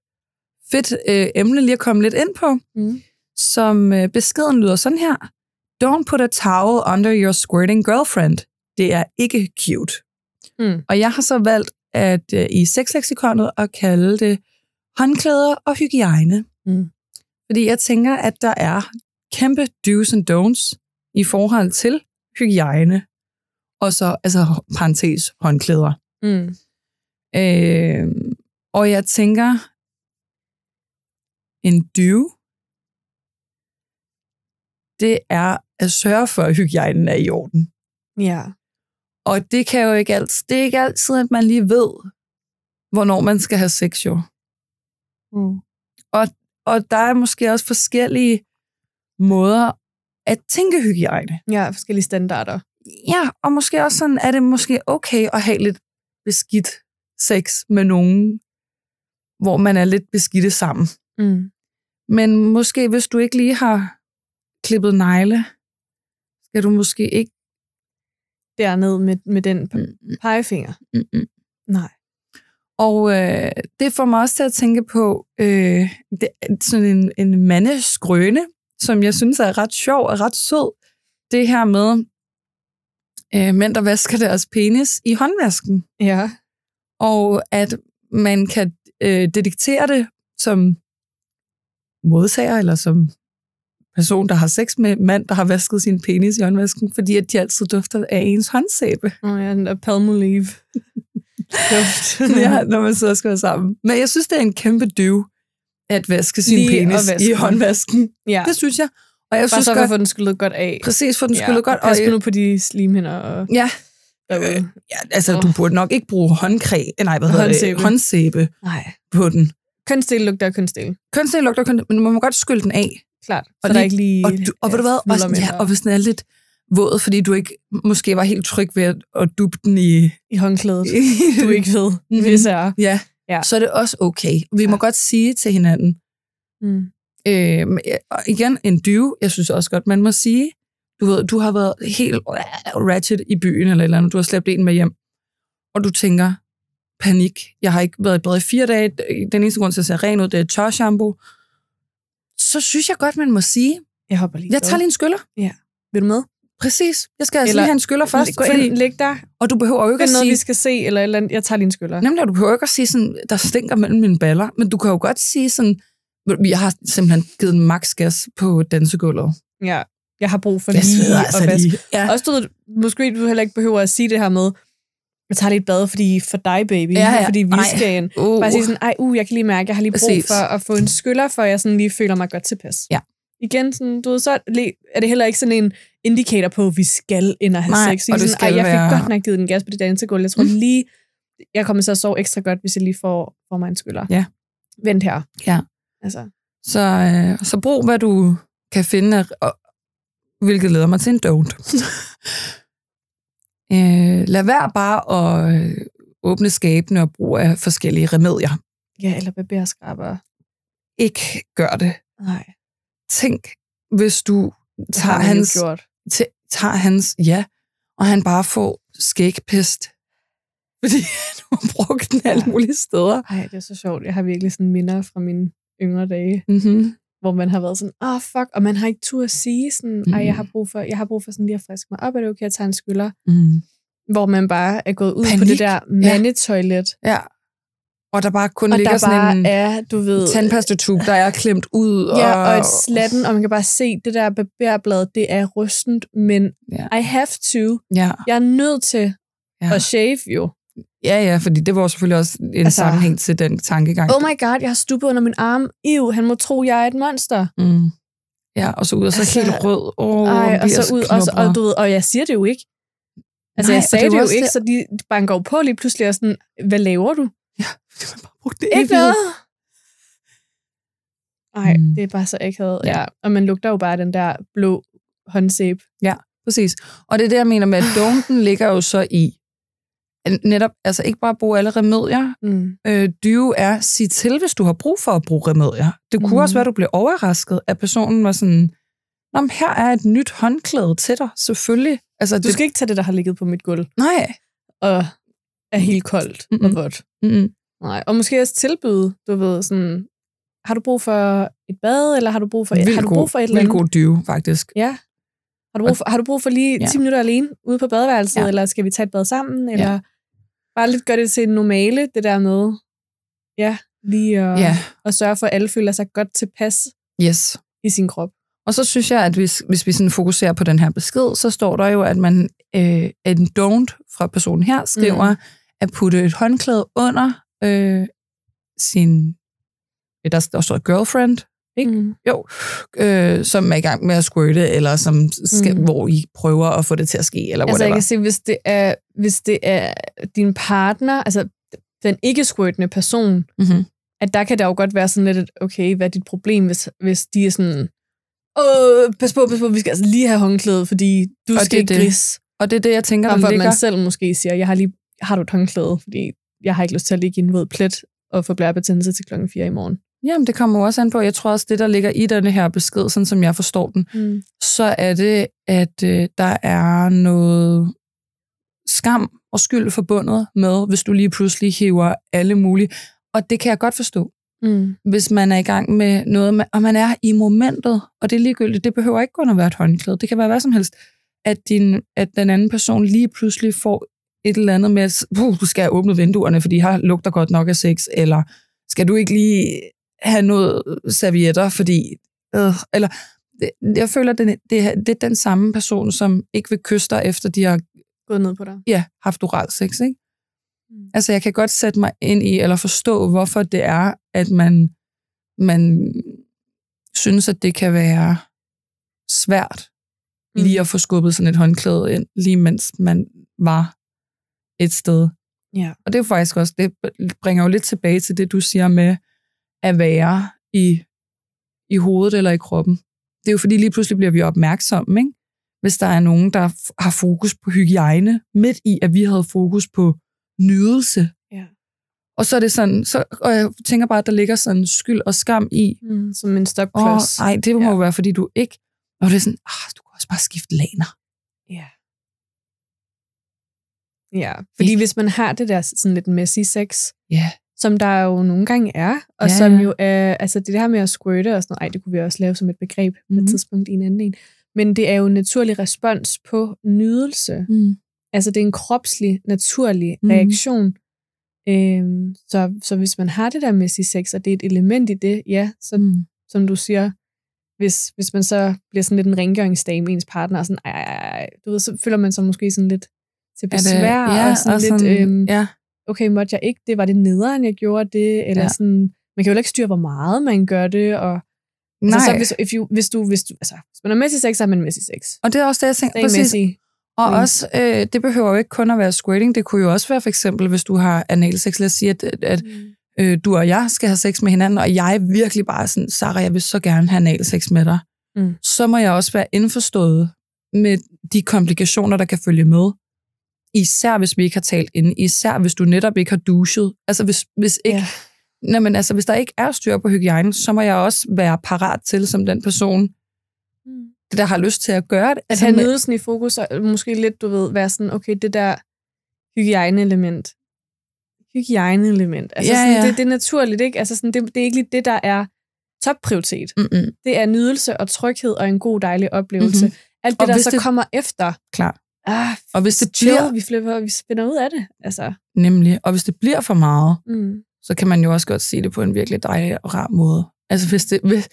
fedt øh, emne lige at komme lidt ind på. Mm. Som øh, beskeden lyder sådan her. Don't put a towel under your squirting girlfriend. Det er ikke cute. Mm. Og jeg har så valgt at øh, i sexleksikonet at kalde det håndklæder og hygiejne. Mm. Fordi jeg tænker, at der er kæmpe do's and don'ts i forhold til hygiejne, og så, altså, parentes, håndklæder. Mm. Øh, og jeg tænker, en do, det er at sørge for, at hygiejnen er i orden. Ja. Og det kan jo ikke altid, det er ikke altid, at man lige ved, hvornår man skal have sex, jo. Mm. Og der er måske også forskellige måder at tænke hygiejne. Ja, forskellige standarder. Ja, og måske også sådan, er det måske okay at have lidt beskidt sex med nogen, hvor man er lidt beskidte sammen. Mm. Men måske, hvis du ikke lige har klippet negle, skal du måske ikke... Dernede med, med den Mm, mm, pegefinger. mm, mm. Nej. Og øh, det får mig også til at tænke på øh, det, sådan en, en mandeskrøne, som jeg synes er ret sjov og ret sød. Det her med øh, mænd, der vasker deres penis i håndvasken. Ja. Og at man kan øh, detektere det som modtager, eller som person, der har sex med mand, der har vasket sin penis i håndvasken, fordi at de altid dufter af ens håndsæbe. Åh oh, ja, den der palmolive. Duft. ja, når man sidder og skal være sammen. Men jeg synes, det er en kæmpe dyv at vaske sin Lige penis vaske i håndvasken. ja. Det synes jeg. Og jeg Bare synes så for godt, at få den skyllet godt af. præcis for den skulle godt. Pas Og, nu på de slimhinder og ja, derude. øh, ja, altså du burde nok ikke bruge håndkræ, nej, hvad hedder Håndsæbe. det, håndsæbe Nej. på den. Kønsdel lugter af kønsdel. Kønsdel lugter kun, men man må godt skylle den af. Klart. Så Og der er lige- ikke lige... Og, du, og ved du hvad, også, ja, og hvis den er lidt våd, fordi du ikke måske var helt tryg ved at, at duppe den i... I håndklædet. Du ikke ved, Mhm. hvis jeg er. Ja, Ja. så er det også okay. Vi må Ja. godt sige til hinanden, Mm. Øh, ja, igen, en dyve, jeg synes også godt, man må sige, du, ved, du har været helt ratchet i byen, eller eller andet, du har slæbt en med hjem, og du tænker, panik, jeg har ikke været i bad i fire dage, den eneste grund til at se ren ud, det er tør shampoo, så synes jeg godt, man må sige, Jeg hopper lige. jeg tager lige en skyller. Vil du med? Præcis, jeg skal altså Eller- lige have en skyller først, Gå fordi, ind, læg der. og du behøver jo ikke at noget, sige, vi skal se, eller eller andet. Jeg tager lige en skyller. Nemlig, du behøver ikke at sige sådan, der stinker mellem mine baller, men du kan jo godt sige sådan, jeg har simpelthen givet en max gas på dansegulvet. Ja. Jeg har brug for Jeg lige at altså vaske. lige. Ja. Også du ved, måske du heller ikke behøver at sige det her med, jeg tager lige et bad, fordi for dig, baby. Ja, ja. Fordi vi skal ind. Uh. Bare sige sådan, ej, uh, jeg kan lige mærke, jeg har lige brug Præcis. for at få en skyller, for jeg sådan lige føler mig godt tilpas. Ja. Igen, sådan, du ved, så er det heller ikke sådan en indikator på, at vi skal ind og have Nej, sex. og sådan, ej, jeg fik være- godt nok givet den gas på det dansegulv. Jeg tror Mm. lige, jeg kommer til at sove ekstra godt, hvis jeg lige får, får mig en skyller. Ja. Vent her. Ja. Altså, Så, øh, så brug, hvad du kan finde, og, hvilket leder mig til en don't. øh, lad være bare at øh, åbne skabene og bruge af forskellige remedier. ja, eller barberskraber. Ikke gør det. Nej, Tænk, hvis du tager jo hans, t- tager hans, ja, og han bare får skægpest. Fordi du har brugt den alle Ja. mulige steder. Ej, det er så sjovt. Jeg har virkelig sådan minder fra mine yngre dage, Mm-hmm. Hvor man har været sådan, åh, oh, fuck, og man har ikke tur at sige sådan, ej, jeg har Mm. brug for, jeg har brug for sådan lige at friske mig op, er det okay at tage en skyller? Mm. Hvor man bare er gået ud på Panik. det der mandetoilet, Ja. Og der bare kun og ligger der sådan bare en er, du ved, tandpastatube, der er klemt ud. ja, og, og et slatten, og man kan bare se, det der barberblad, det er rustent, men Ja. I have to. Ja, Jeg er nødt til ja. at shave jo. Ja, ja, fordi det var selvfølgelig også en Altså- altså, sammenhæng til den tankegang. Oh my god, jeg har stuppet under min arm. Ew, han må tro, jeg er et monster. mm. Ja, og så ud og så Altså, helt rød. Oh, Ej, og så ud, og, så, og, du ved, og jeg siger det jo ikke. Altså, Nej, jeg sagde det det, var jo ikke, det- så de banker jo på lige pludselig og sådan, hvad laver du? Man bare brugte det Ikke noget. Nej, Mm. det er bare så akavet. Ja. Ja. Og man lugter jo bare den der blå håndsæbe. Præcis. Og det er det, jeg mener med, at don'ten ligger jo så i, netop, altså ikke bare bruge alle remedier. Mm. Øh, dyve er, sig til, hvis du har brug for at bruge remedier. Det kunne Mhm. også være, at du blev overrasket, at personen var sådan, Nå, men her er et nyt håndklæde til dig, selvfølgelig. Altså, Du skal ikke tage det, der har ligget på mit gulv, Nej. og er helt koldt Mm-mm. og vådt. Mm-mm. Nej. Og måske også tilbyde, du ved, sådan, har du brug for et bad, eller har du brug for, Vildt har du brug for et eller andet? god dyve, faktisk. Ja. Har du brug for, har du brug for lige Ja. 10 minutter alene ude på badeværelset, Ja. ja. eller skal vi tage et bad sammen? Eller bare lidt gøre det til normale, det der med, ja, lige at, Ja, at sørge for, at alle føler sig godt tilpas yes. i sin krop. Og så synes jeg, at hvis, hvis vi sådan fokuserer på den her besked, så står der jo, at man øh, en don't fra personen her skriver, mm. at putte et håndklæde under øh, sin, der, står girlfriend, ikke? Mm. Jo, øh, som er i gang med at squirte, eller som skal, mm. hvor I prøver at få det til at ske, eller altså, whatever. jeg kan se, hvis det er, hvis det er din partner, altså den ikke squirtende person, mm-hmm. at der kan det jo godt være sådan lidt, okay, hvad er dit problem, hvis, hvis de er sådan, åh, pas på, pas på, vi skal altså lige have håndklædet, fordi du og skal ikke gris. Og det er det, jeg tænker, der ligger... man selv måske siger, jeg har lige, har du et håndklæde, fordi jeg har ikke lyst til at ligge i en våd plet og få blærebetændelse til klokken 4 i morgen. Jamen, det kommer også an på. Jeg tror også, det, der ligger i denne her besked, sådan som jeg forstår den, mm. så er det, at øh, der er noget skam og skyld forbundet med, hvis du lige pludselig hiver alle mulige. Og det kan jeg godt forstå. Mm. Hvis man er i gang med noget, og man er i momentet, og det er ligegyldigt, det behøver ikke kun at være et håndklæde. Det kan være hvad som helst, at, din, at den anden person lige pludselig får et eller andet med, at uh, du skal åbne vinduerne, fordi her lugter godt nok af sex, eller skal du ikke lige have noget servietter, fordi... Øh, eller, jeg føler, det, det, det er den samme person, som ikke vil kysse dig, efter de har gået ned på dig. Ja, haft oral sex, ikke? Mm. Altså, jeg kan godt sætte mig ind i, eller forstå, hvorfor det er, at man, man synes, at det kan være svært mm. lige at få skubbet sådan et håndklæde ind, lige mens man var et sted. Ja. Og det er jo faktisk også, det bringer jo lidt tilbage til det, du siger med at være i, i hovedet eller i kroppen. Det er jo fordi, lige pludselig bliver vi opmærksomme, ikke? hvis der er nogen, der har fokus på hygiejne, midt i, at vi havde fokus på nydelse. Ja. Og så er det sådan, så, og jeg tænker bare, at der ligger sådan skyld og skam i. Mm, som en stopklods. Nej, det må ja. jo være, fordi du ikke... Og det er sådan, ah, du kan også bare skifte laner. Ja. Ja, fordi ikke? hvis man har det der sådan lidt messy sex, ja. Som der jo nogle gange er, og Ja, som jo er, altså det her med at squirte og sådan noget, ej, det kunne vi også lave som et begreb mm. på Mhm. et tidspunkt i en anden en, men det er jo en naturlig respons på nydelse. Mm. Altså det er en kropslig, naturlig Mhm. reaktion. Øhm, så, så hvis man har det der messy sex, og det er et element i det, ja, så Mm. som du siger, hvis, hvis man så bliver sådan lidt en rengøringsdame, ens partner, og sådan, ej, ej, ej, du ved, så føler man sig måske sådan lidt til Er det- besvær, ja, og sådan, og lidt, sådan, øhm, ja. Okay, måtte jeg ikke det? Var det nederen, jeg gjorde det? Eller Ja. sådan, man kan jo ikke styre, hvor meget man gør det, og Altså, så Nej. hvis, if you, hvis, du, hvis, du, altså, hvis man er messy sex, så er man messy sex. Og det er også det, jeg tænker. Stay messy. Og Mm. også, øh, det behøver jo ikke kun at være squirting. Det kunne jo også være for eksempel, hvis du har analsex. Lad os sige, at, at øh, du og jeg skal have sex med hinanden, og jeg er virkelig bare sådan, Sarah, jeg vil så gerne have analsex med dig. Mm. Så må jeg også være indforstået med de komplikationer, der kan følge med. Især hvis vi ikke har talt inden. Især hvis du netop ikke har duschet. Altså hvis, hvis ikke... Ja. Nej, men altså, hvis der ikke er styr på hygiejnen, så må jeg også være parat til, som den person, Mm. der har lyst til at gøre det. At Altså, have nydelsen i fokus, og måske lidt, du ved, være sådan, okay, det der hygiejne-element. Hygiejne-element. Altså, Ja, sådan, ja. Det, det er naturligt, ikke? Altså, sådan, det, det er ikke lige det, der er topprioritet. Mm-mm. Det er nydelse og tryghed og en god, dejlig oplevelse. Mhm. Mm-hmm. Alt det, Og der så det- kommer efter. Klar. Ah, Og hvis det chill, bliver, vi flipper, vi spænder ud af det. Altså, nemlig, og hvis det bliver for meget, mm. så kan man jo også godt sige det på en virkelig dejlig og rar måde. Altså hvis, det, hvis,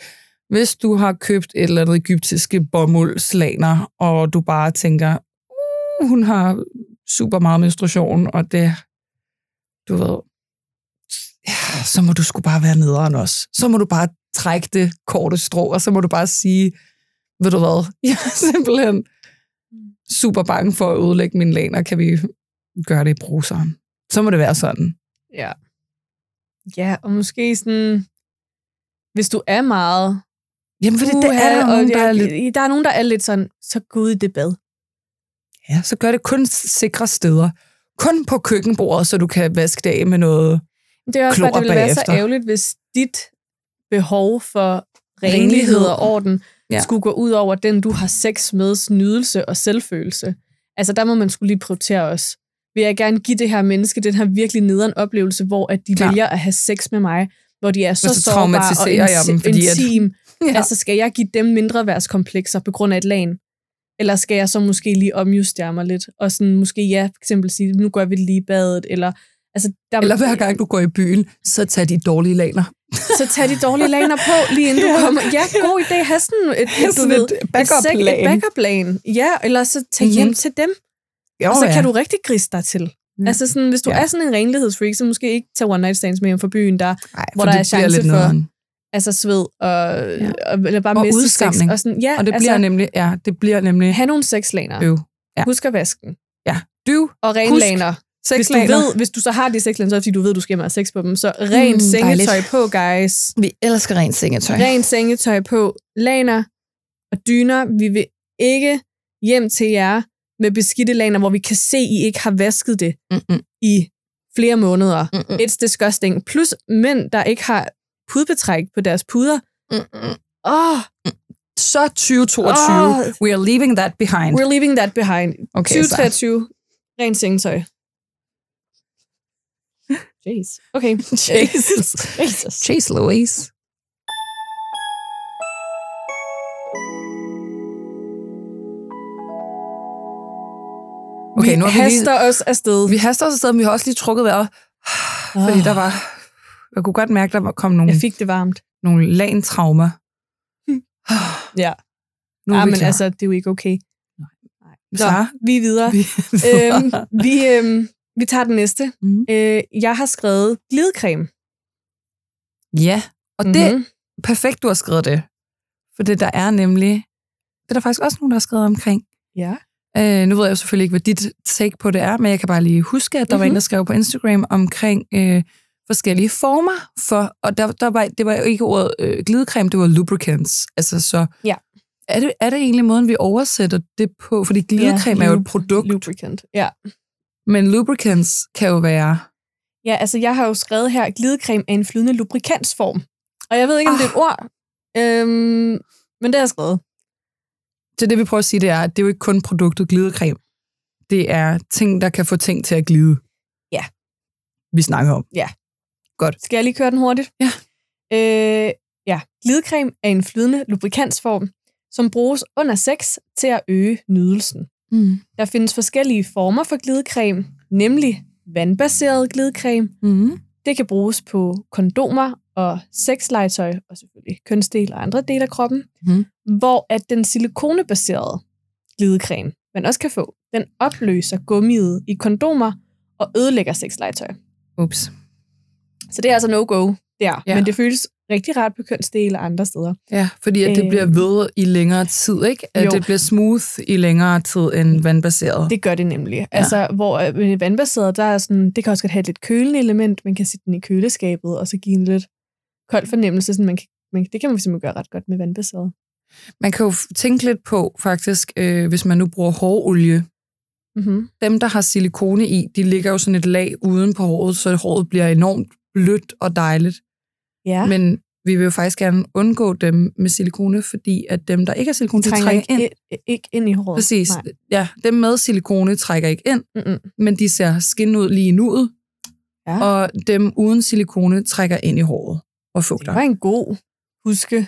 hvis du har købt et eller andet egyptiske bomuldslaner, og du bare tænker, uh, hun har super meget menstruation, og det, du ved, ja, så må du sgu bare være nederen også. Så må du bare trække det korte strå, og så må du bare sige, ved du hvad, jeg er simpelthen super bange for at ødelægge mine laner, kan vi gøre det i bruseren. Så må det være sådan. Ja. Ja, og måske sådan, hvis du er meget... Jamen, fordi det er der og nogen, der er lidt... Der er nogen, der er lidt sådan, så gå ud i det bad. Ja, så gør det kun sikre steder. Kun på køkkenbordet, så du kan vaske det af med noget. Det er også bare, det ville være så bagefter. ærgerligt, hvis dit behov for renlighed og orden Ja. skulle gå ud over den, du har sex med, nydelse og selvfølelse. Altså, der må man skulle lige prioritere os. Vil jeg gerne give det her menneske den her virkelig nederen oplevelse, hvor at de Klar. vælger at have sex med mig, hvor de er så, så sårbare og jeg dem, fordi at- intim. Ja. Ja. Altså, skal jeg give dem mindre værtskomplekser på grund af et lag? Eller skal jeg så måske lige omjustere mig lidt? Og sådan måske, ja, for eksempel sige, nu gør vi lige badet, eller... Altså, der, Eller hver gang du går i byen, så tag de dårlige laner. så tag de dårlige laner på, lige inden du kommer. Ja, god idé. Ha' sådan et, du Sådan ved, et backup-plan. Et, backup-plan. Ja, eller så tag hjem Mhm. til dem, Jo, og så ja. kan du rigtig griste dig til. Mm. Altså sådan, hvis du Ja. er sådan en renlighedsfreak, så måske ikke tage one night stands med hjem fra byen, der Ej, hvor der er chance lidt for- nederen. altså sved og, ja. og eller bare Og miste udskamning. sex. Og, sådan, ja, Og det altså, bliver nemlig, ja, det bliver nemlig have nogle sexlaner. øv. Ja. Husk at vaske den. Du, Og renlaner. Hvis du, ved, hvis du så har de sexlaner, så er det fordi, du ved, du skal hjem og have sex på dem. Så Mm, mm, sengetøj dejligt. på, guys. Vi elsker rent sengetøj. Ren sengetøj på. Laner og dyner. Vi vil ikke hjem til jer med beskidte laner, hvor vi kan se, I ikke har vasket det Mm-mm. i flere måneder. Mm-mm. It's disgusting. Plus mænd, der ikke har pudbetræk på deres puder. Mm-mm. Åh, Så 2022, Åh. we are leaving that behind. we're leaving that behind. Okay, så. 2023, ren sengetøj. Jeez. Okay. Jesus. Jesus. Chase Louise. Okay, vi nu vi lige- haster os afsted. Vi haster os afsted, men vi har også lige trukket vejret. Fordi der var... Jeg kunne godt mærke, der var kom nogle, Jeg fik det varmt. nogle lagen traumer. Ja. Nu er Ah, men klar. altså, det er jo ikke okay. Nå, Sara, vi er videre. vi, øhm, vi, øhm, vi tager den næste. Mhm. Øh, jeg har skrevet glidecreme. Ja, og det er Mhm. perfekt, du har skrevet det. For det der er nemlig... Det er der faktisk også nogen, der har skrevet omkring. Ja. Øh, nu ved jeg jo selvfølgelig ikke, hvad dit take på det er, men jeg kan bare lige huske, at der mm-hmm. var Mhm. en, der skrev på Instagram omkring øh, forskellige former for, og der, der var, det var jo ikke ordet øh, glidecreme, det var lubricants. Altså så, Ja. er det, er det egentlig måden, vi oversætter det på? Fordi glidecreme Ja, er jo et lub- produkt, Lubricant. Ja. Men lubricants kan jo være... ja, altså jeg har jo skrevet her, glidecreme er en flydende lubrikantsform. Og jeg ved ikke, om det er et ord, øhm, men det har jeg skrevet. Så det vi prøver at sige, det er, at det er jo ikke kun produktet glidecreme. Det er ting, der kan få ting til at glide. Ja. Vi snakker om. Skal jeg lige køre den hurtigt? Ja. Øh, ja, glidecreme er en flydende lubrikantsform, som bruges under sex til at øge nydelsen. Mm. Der findes forskellige former for glidecreme, nemlig vandbaseret glidecreme. Mm. Det kan bruges på kondomer og sexlegetøj, og selvfølgelig kønsdel og andre dele af kroppen. Mhm. Hvor at den silikonebaserede glidecreme, man også kan få, den opløser gummiet i kondomer og ødelægger sexlegetøj. Ups. Så det er altså no-go der. Ja. Men det føles rigtig rart på kønsdele andre steder. Ja, fordi at det Øh. bliver ved i længere tid, ikke? At Jo. det bliver smooth i længere tid end vandbaseret. Det gør det nemlig. Ja. Altså, hvor øh, med vandbaseret, der er sådan, det kan også godt have et lidt kølende element. Man kan sætte den i køleskabet, og så give en lidt kold fornemmelse. Sådan man kan, man, det kan man simpelthen gøre ret godt med vandbaseret. Man kan jo tænke lidt på, faktisk, øh, hvis man nu bruger hårolie. Mm-hmm. Dem, der har silikone i, de ligger jo sådan et lag uden på håret, så håret bliver enormt blødt og dejligt. Ja, Men vi vil jo faktisk gerne undgå dem med silikone, fordi at dem, der ikke har silikone, de trænger trænger ikke ind. ikke ind i håret. Præcis. Nej. Ja, dem med silikone trækker ikke ind, Mm-mm. men de ser skin ud lige nuet, Ja. og dem uden silikone trækker ind i håret og fugter. Det var en god huske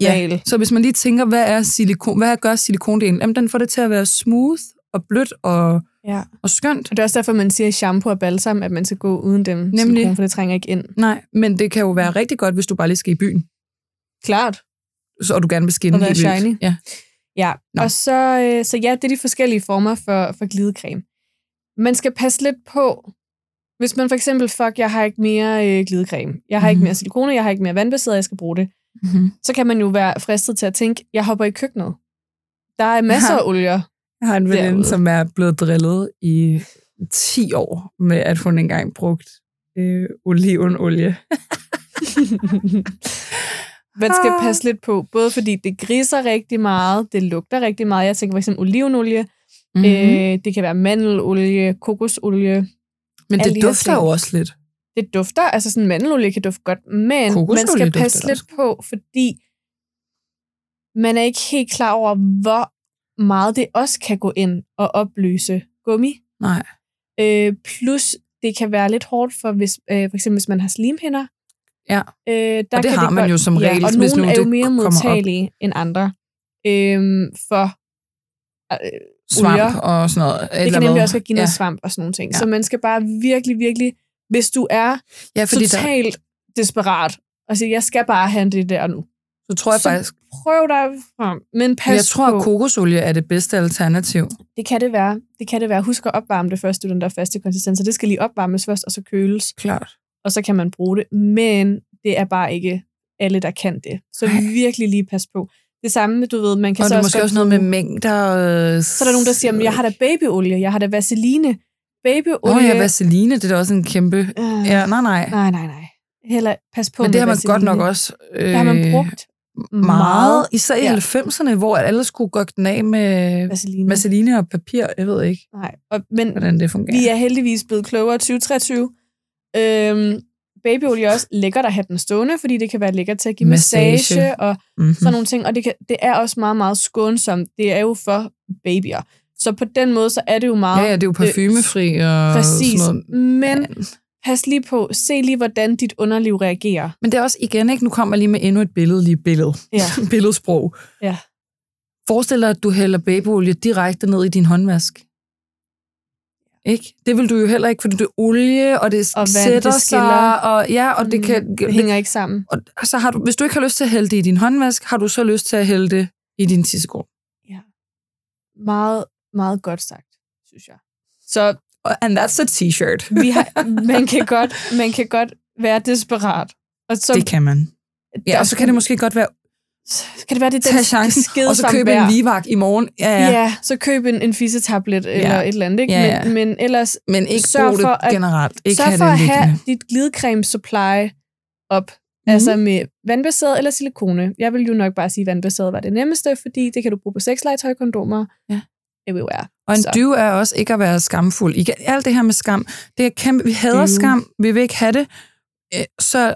Ja. Så hvis man lige tænker, hvad er silikon, hvad gør silikondelen? Jamen, den får det til at være smooth og blødt og, Ja. og skønt. Og det er også derfor, man siger shampoo og balsam, at man skal gå uden dem Nemlig. silikone, for det trænger ikke ind. Nej, men det kan jo være rigtig godt, hvis du bare lige skal i byen, Klart. så og du gerne vil skinne helt vildt. shiny. Ja. Ja, Nå. og så, øh, så ja, det er de forskellige former for, for glidecreme. Man skal passe lidt på, hvis man for eksempel, fuck, jeg har ikke mere øh, glidecreme, jeg har mm. ikke Mhm. mere silikone, jeg har ikke mere vandbaseret, jeg skal bruge det, Mm-hmm. så kan man jo være fristet til at tænke, jeg hopper i køkkenet. Der er masser Ja. af olier. Jeg har en veninde, Derude. som er blevet drillet i 10 år med, at hun engang brugt øh, olivenolie. man skal passe lidt på, både fordi det griser rigtig meget, det lugter rigtig meget. Jeg tænker for eksempel olivenolie, Mm-hmm. øh, det kan være mandelolie, kokosolie, Men det dufter jo også lidt. det dufter, altså sådan mandelolie kan dufte godt, men man Kokosolie skal dufter passe også. lidt på, fordi man er ikke helt klar over, hvor meget det også kan gå ind og opløse gummi. Nej. Øh, plus, det kan være lidt hårdt for, hvis, øh, for eksempel hvis man har slimhinder. Ja. Øh, der Og det kan har man godt, jo som regel, Ja, og hvis nogle er jo det mere modtagelige end andre øh, for øh, Svamp olier. og sådan noget. Det kan nemlig også give noget ja. svamp og sådan nogle ting. Ja. Så man skal bare virkelig, virkelig, hvis du er Ja, fordi der, totalt desperat, og sige, jeg skal bare have det der nu. Så tror jeg Så faktisk, Prøv dig frem, men pas jeg tror, på. at kokosolie er det bedste alternativ. Det kan det være. Det kan det være. Husk at opvarme det først, den der faste konsistens. Så det skal lige opvarmes først, og så køles, Klart. og så kan man bruge det. Men det er bare ikke alle, der kan det. Så Ej. virkelig lige pas på. Det samme, du ved, man kan Og så det er også måske også noget med mængder. Øh, Så er der nogen, der siger, "Men jeg har da babyolie, jeg har da vaseline. Babyolie... Åh oh, ja, vaseline, det er da også en kæmpe... øh, Ja, nej, nej. Nej, nej, nej. Heller pas på Men det har man vaseline. godt nok også øh, Det har man brugt meget. Især i Ja. 90'erne, hvor alle skulle gå den af med vaseline. vaseline og papir. Jeg ved ikke, Nej, og, men hvordan det fungerer. vi er heldigvis blevet klogere i 2023. Øhm, babyolie er også lækkert at have den stående, fordi det kan være lækkert til at give massage, Massage. og mm-hmm. sådan nogle ting. Og det, kan, det er også meget, meget skånsomt. Det er jo for babyer. Så på den måde, så er det jo meget Ja, ja, det er jo parfumefri og præcis. sådan noget. Men. Pas lige på, se lige, hvordan dit underliv reagerer. Men det er også igen, ikke? Nu kommer jeg lige med endnu et billede, lige billede. Ja. Billedsprog. Ja. Forestil dig, at du hælder babyolie direkte ned i din håndvask. Ikke? Det vil du jo heller ikke, fordi det er olie, og det Og vand, sætter det sig, og ja, og det kan... det hænger ikke sammen. Og så har du, hvis du ikke har lyst til at hælde det i din håndvask, har du så lyst til at hælde det i din tissegård. Meget, meget godt sagt, synes jeg. Så And that's a t-shirt. vi har, man, kan godt, man kan godt være desperat. Og så, det kan man. Ja, og så kan det måske godt være kan det være, det er den chancen, og så købe en livvagt i morgen. Ja, ja. Ja. så køb en, en fisetablet eller Ja. et eller andet. Ikke? Ja, ja. Men, men ellers Men ikke Sørg det for, at- generelt. Ikke sørg for det at have dit glidecreme supply op. Mm. Altså med vandbaseret eller silikone. Jeg vil jo nok bare sige, at vandbaseret var det nemmeste, fordi det kan du bruge på sexlegetøj, kondomer, Ja. Everywhere. Og en Så. er også ikke at være skamfuld. Igen, alt det her med skam, det er kæmpe, vi hader Dyve. skam, vi vil ikke have det. Øh, Så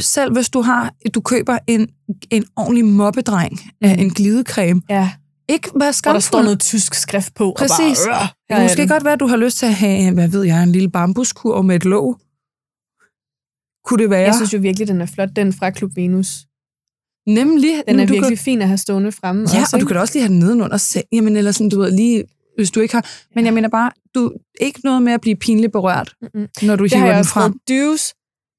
selv hvis du har, du køber en, en ordentlig mobbedreng af Mm. en glidecreme, Ja, ikke vær og der skamfuld. står noget tysk skrift på. Præcis. Og bare, øh, Det kan måske godt være, at du har lyst til at have, hvad ved jeg, en lille bambuskur med et låg. Kunne det være? Jeg synes jo virkelig, den er flot, den fra Klub Venus. Nemlig. Den er du virkelig Kan, fin at have stående fremme. ja, også, og du ikke? kan da også lige have den nedenunder. Jamen, eller sådan, du ved, lige, hvis du ikke har... Men jeg mener bare, du ikke noget med at blive pinligt berørt, Mm-mm. når du Det har hiver jeg den også frem. skrevet. Dues,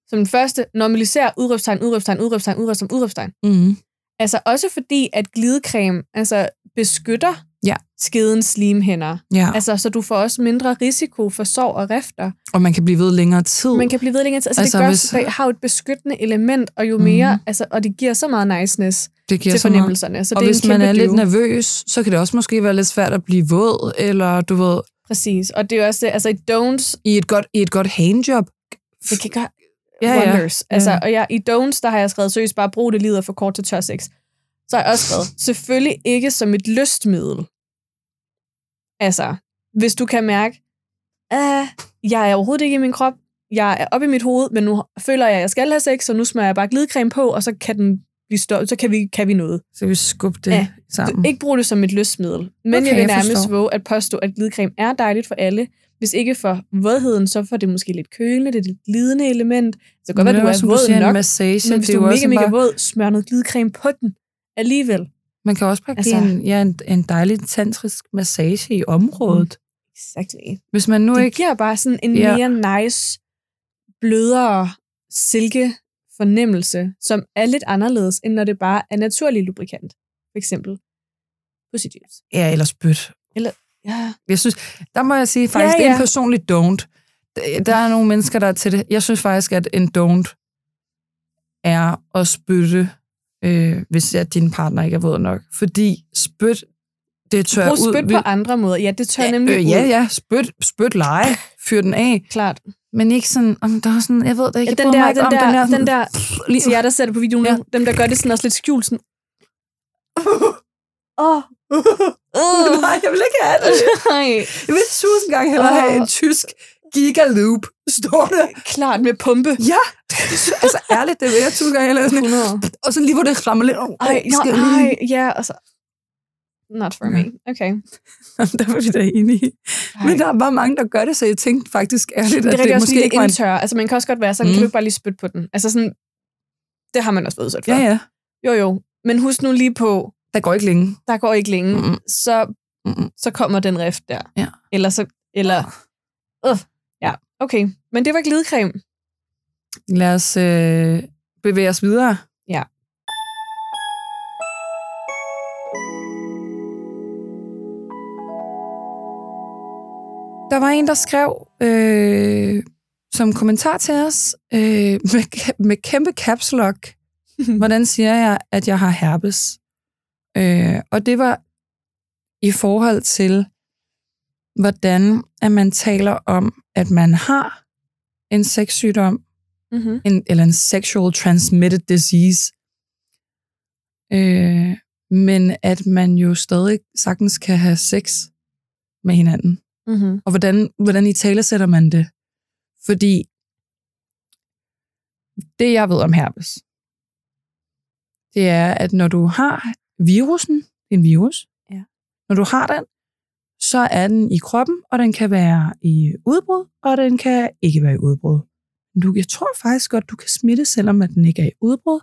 som den første, normaliser, udråbstegn, udråbstegn, udråbstegn, udråbstegn, udråbstegn. Mm. Altså også fordi, at glidecreme altså, beskytter Ja. skedens slimhænder. Ja, Altså, så du får også mindre risiko for sår og rifter. og man kan blive ved længere tid. Man kan blive ved længere tid. Altså, Altså, det, gør, hvis- det har jo et beskyttende element, og jo mere, Mhm. altså, og det giver så meget niceness det giver til så meget. fornemmelserne. Så Og det er hvis man er lidt nervøs, så kan det også måske være lidt svært at blive våd, eller du ved, Præcis. Og det er jo også det, altså i don'ts, i et godt, i et godt handjob. det kan gøre Ja, ja. wonders. Altså, Ja. og jeg, i don'ts, der har jeg skrevet seriøst bare brug det lider for kort til tør sex. Så har jeg også skrevet, selvfølgelig ikke som et lystmiddel. Altså, hvis du kan mærke, ah, jeg er overhovedet ikke i min krop, jeg er oppe i mit hoved, men nu føler jeg, at jeg skal have sex, så nu smører jeg bare glidecreme på, og så kan den blive stå, så kan vi, kan vi noget. Så vi skubbe det Ja, sammen. Ikke brug det som et lystmiddel. Men Okay, jeg vil jeg nærmest forstår. våge at påstå, at glidecreme er dejligt for alle. Hvis ikke for vådheden, så får det måske lidt kølende, det er lidt glidende element. Så kan godt være, Men du er våd nok, massage, men hvis det du er mega, mega bare, våd, smør noget glidecreme på den alligevel. Man kan også bare give Altså- en, ja, en, en dejlig tantrisk massage i området. Exactly. Hvis man nu Det ikke... giver bare sådan en Ja. mere nice, blødere silke fornemmelse, som er lidt anderledes, end når det bare er naturlig lubrikant. For eksempel pussy juice. Ja, eller spyt. Ja, Jeg synes, der må jeg sige faktisk, Ja, det er en ja. personlig don't. Der- Der er nogle mennesker, der er til det. Jeg synes faktisk, at en don't er at spytte, øh, hvis at din partner ikke er våd nok. Fordi spyt, det tør brug ud. spyt på andre måder. Ja, det tør nemlig øh, ud. ja, ja, spyt, spyt lege, fyr den af. Klart. Men ikke sådan, om der er sådan, jeg ved det ikke, Ja, den der, mig den om der, den der, den der lige, til jer, der ser det på videoen Ja. dem, der gør det sådan også lidt skjult, sådan, åh, oh, Nej, jeg vil ikke have det. nej, Jeg vil tusind gange hellere have en tysk gigaloop stående. klart med pumpe. Ja, altså ærligt, det vil jeg tusind gange hellere. Sådan, 100. og så lige hvor det rammer lidt over. Ej, no, ej, ja, og så, not for me. Okay. der var vi da enige. Men der er bare mange, der gør det, så jeg tænkte faktisk ærligt, det er at det, også måske lige ikke det var en... indtør. Altså, man kan også godt være sådan, Mm. mm. kan du ikke bare lige spytte på den? Altså sådan, det har man også været udsat for. Ja, ja. Jo, jo. Men husk nu lige på, Der går ikke længe. der går ikke længe, Mm-mm. så, Mm-mm. så kommer den rift der. Ja. Eller så, eller, ja, okay. Men det var glidecreme. Lad os øh, bevæge os videre? Ja. Der var en, der skrev øh, som kommentar til os, øh, med, med kæmpe caps lock, hvordan siger jeg, at jeg har herpes? Øh, og det var i forhold til, hvordan at man taler om, at man har en sexsygdom, Mm-hmm. en, eller en sexual transmitted disease, øh, men at man jo stadig sagtens kan have sex med hinanden. Mm-hmm. Og hvordan, hvordan i tale sætter man det? Fordi det, jeg ved om herpes, det er, at når du har virusen, en virus, Ja. når du har den, så er den i kroppen, og den kan være i udbrud, og den kan ikke være i udbrud. Du, jeg tror faktisk godt, du kan smitte, selvom at den ikke er i udbrud.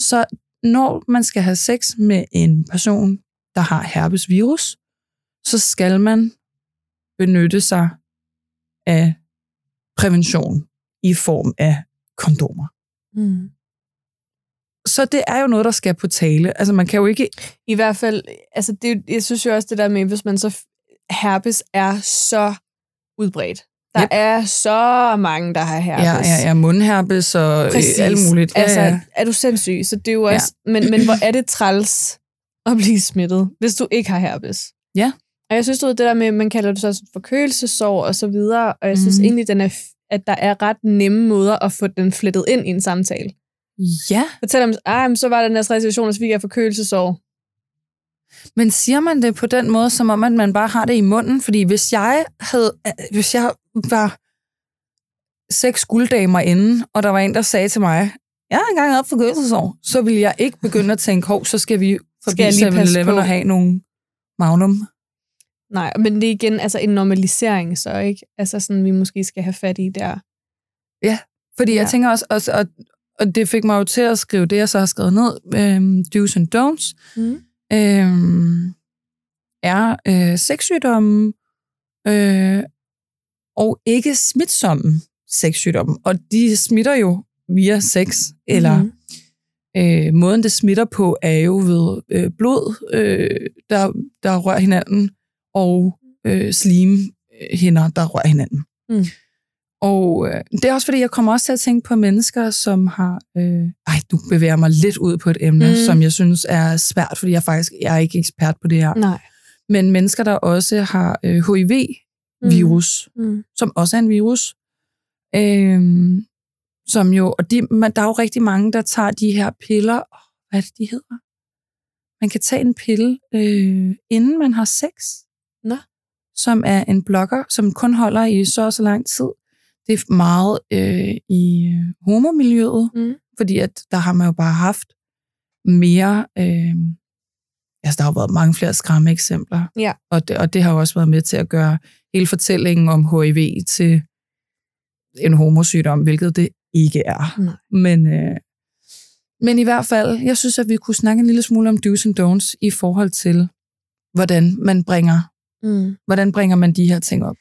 Så når man skal have sex med en person, der har herpesvirus, så skal man benytte sig af prævention i form af kondomer. Mm. Så det er jo noget, der skal på tale. Altså man kan jo ikke... I hvert fald, altså det, jeg synes jo også det der med, hvis man så herpes er så udbredt. Der Yep. er så mange, der har herpes. Ja, ja, ja, mundherpes og øh, Præcis. alt muligt. Ja, altså, ja. er du sindssyg? Så det er jo Ja. også... Men, men hvor er det træls at blive smittet, hvis du ikke har herpes? Ja. Og jeg synes, du ved, det der med, man kalder det så forkølelsesår og så videre, og jeg synes Mhm. egentlig, den er, at der er ret nemme måder at få den flettet ind i en samtale. ja, Fortæl dem, ah, så var der den her tre situationer, så fik jeg forkølelsesår. Men siger man det på den måde, som om, at man bare har det i munden? Fordi hvis jeg havde, hvis jeg var seks gulddamer inden, og der var en, der sagde til mig, jeg har engang haft forkølelsesår, så ville jeg ikke begynde at tænke, hov, så skal vi forbi jeg lige passe 7-Eleven på? og have nogle magnum. Nej, men det er igen altså en normalisering så, ikke? Altså sådan, vi måske skal have fat i der. Fordi ja. Ja. jeg tænker også, også og, og det fik mig jo til at skrive det, jeg så har skrevet ned, øhm, do's and don'ts, Mm. Øhm, er øh, sexsygdomme øh, og ikke smitsomme sexsygdomme. Og de smitter jo via sex, eller Mhm. øh, måden det smitter på er jo ved øh, blod, øh, der, der rører hinanden, og øh, slimhinder, der rører hinanden. Mm. Og øh, det er også fordi, jeg kommer også til at tænke på mennesker, som har... Øh, ej, du bevæger mig lidt ud på et emne, Mm. som jeg synes er svært, fordi jeg faktisk jeg er ikke ekspert på det her. Nej. Men mennesker, der også har øh, HIV-virus, Mm. Mm. som også er en virus, øh, som jo... Og de, man, der er jo rigtig mange, der tager de her piller... Hvad er det, de hedder? Man kan tage en pille, øh, inden man har sex. Nå. Som er en blokker, som kun holder i så og så lang tid. Det er meget øh, i øh, homomiljøet, Mm. fordi at der har man jo bare haft mere... Øh, altså, der har jo været mange flere skræmme eksempler. Ja. Og det, og det har jo også været med til at gøre hele fortællingen om HIV til en homosygdom, hvilket det ikke er. Nej. Men, øh, men i hvert fald, jeg synes, at vi kunne snakke en lille smule om do's and don'ts i forhold til, hvordan man bringer, Mm. hvordan bringer man de her ting op.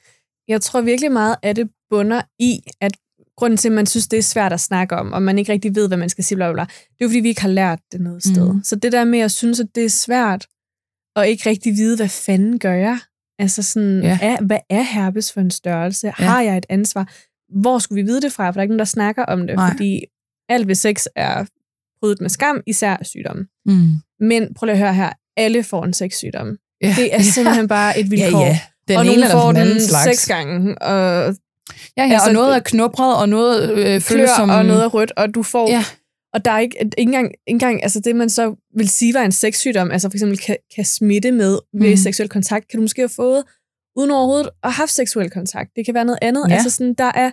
Jeg tror virkelig meget, at det bunder i, at grunden til, at man synes, det er svært at snakke om, og man ikke rigtig ved, hvad man skal sige, bla, bla, bla, det er jo, fordi vi ikke har lært det noget sted. Mhm. Så det der med at synes, at det er svært, og ikke rigtig vide, hvad fanden gør jeg? Altså sådan, Ja. er, hvad er herpes for en størrelse? Ja. Har jeg et ansvar? Hvor skulle vi vide det fra? For der er ikke nogen, der snakker om det, Nej. fordi alt ved sex er brydet med skam, især sygdomme. Mm. Men prøv lige at høre her, alle får en sexsygdom. Ja. Det er simpelthen bare et ja, vilkår. ja. Den og ene eller får den den slags. seks gange, og Ja, ja, Altså, og noget er knubret, og noget øh, føles som... og noget er rødt, og du får... Ja. Og der er ikke, ikke, engang, ikke engang, altså det man så vil sige var en sexsygdom, altså for eksempel kan, kan smitte med ved mm. seksuel kontakt, kan du måske have fået uden overhovedet at have haft seksuel kontakt. Det kan være noget andet. Ja. Altså sådan, der er...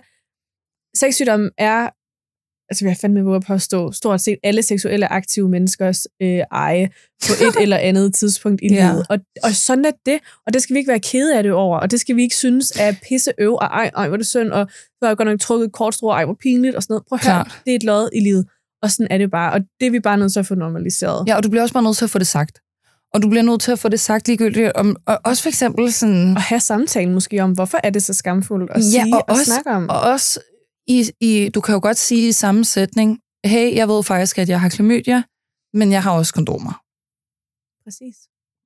Sexsygdom er, altså jeg fandme våge at påstå, stort set alle seksuelle aktive menneskers øh, eje på et eller andet tidspunkt i Ja. livet. Og, og sådan er det, og det skal vi ikke være kede af det over, og det skal vi ikke synes er pisse øv, og ej, ej, hvor det synd, og så har jeg godt nok trukket et kort strå, ej, hvor pinligt, og sådan noget. Prøv at høre, det er et lod i livet, og sådan er det bare, og det er vi bare nødt til at få normaliseret. Ja, og du bliver også bare nødt til at få det sagt. Og du bliver nødt til at få det sagt ligegyldigt. Om, og også for eksempel sådan... Og have samtalen måske om, hvorfor er det så skamfuldt at Ja, sige og og, også- snakke om. Og også i, i, du kan jo godt sige i samme sætning, hey, jeg ved faktisk, at jeg har klamydia, men jeg har også kondomer. Præcis.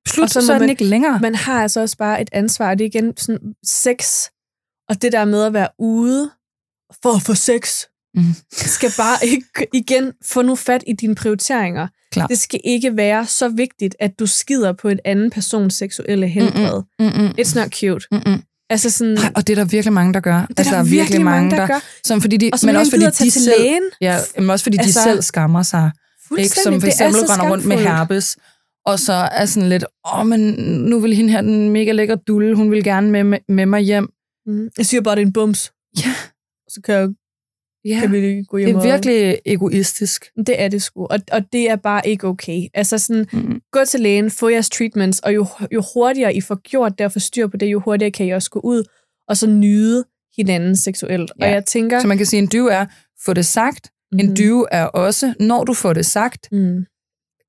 Slut, Og så så, er den man- ikke længere. Man har altså også bare et ansvar, det er igen sådan sex, og det der med at være ude for at få sex, Mhm. skal bare ikke igen få nu fat i dine prioriteringer. Klar. Det skal ikke være så vigtigt, at du skider på en anden persons seksuelle helbred. Mm-mm. It's not cute. Mm-mm. Altså sådan, Nej, og det er der virkelig mange, der gør. det er der virkelig mange, der, gør. Som fordi de, Og så men også fordi de selv, lægen. ja, men også fordi Altså, de selv skammer sig. Ikke? Som for er eksempel render rundt med herpes, og så er sådan lidt, åh, oh, men nu vil hende her, den mega lækre dulle, hun vil gerne med, med, med mig hjem. Mm. Jeg siger bare, det er en bums. Ja. Så kan, jeg, Ja, kan vi lige gå hjem det er og- virkelig egoistisk. Det er det sgu, og, og det er bare ikke okay. Altså sådan, Mm. gå til lægen, få jeres treatments, og jo, jo hurtigere I får gjort det og får styr på det, jo hurtigere kan I også gå ud og så nyde hinanden seksuelt. Ja. Og jeg tænker... Så man kan sige, en dyve er, få det sagt. En Mhm. dyve er også, når du får det sagt, Mm.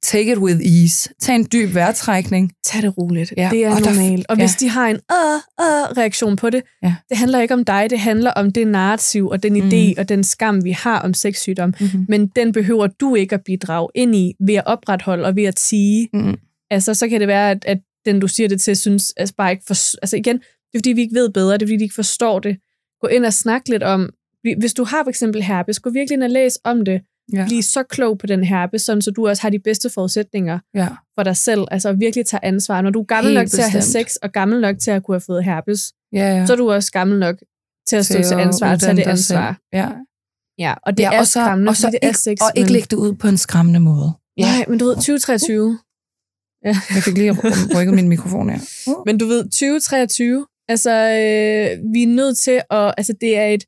Take it with ease. Tag en dyb vejrtrækning. Tag det roligt. Ja, Det er og normalt. Og ja. hvis de har en øh, øh, reaktion på det, Ja. det handler ikke om dig, det handler om det narrativ og den idé Mhm. og den skam, vi har om sexsygdom. Mm-hmm. Men den behøver du ikke at bidrage ind i ved at opretholde og ved at tige. Mm. Altså, så kan det være, at, at den, du siger det til, synes altså bare ikke... For, altså igen, det er fordi, vi ikke ved bedre. Det er fordi, de ikke forstår det. Gå ind og snak lidt om... Hvis du har for eksempel herpes, gå virkelig ind og læs om det. Ja. Bliv så klog på den herpes, sådan, så du også har de bedste forudsætninger ja. for dig selv. Altså virkelig tage ansvar. Når du er gammel Helt nok til at have bestemt. sex, og gammel nok til at kunne have fået herpes, Ja, ja. så er du også gammel nok til at stå Til ansvar og tage det ansvar. Ja. Ja, og det ja, er og så, skræmmende, og så det er ikke, sex. og ikke men- lægge det ud på en skræmmende måde. Nej, men du ved, 2023, Jeg fik lige rykket min mikrofon her. Uh. Men du ved, 2023, altså øh, vi er nødt til at, altså det er et,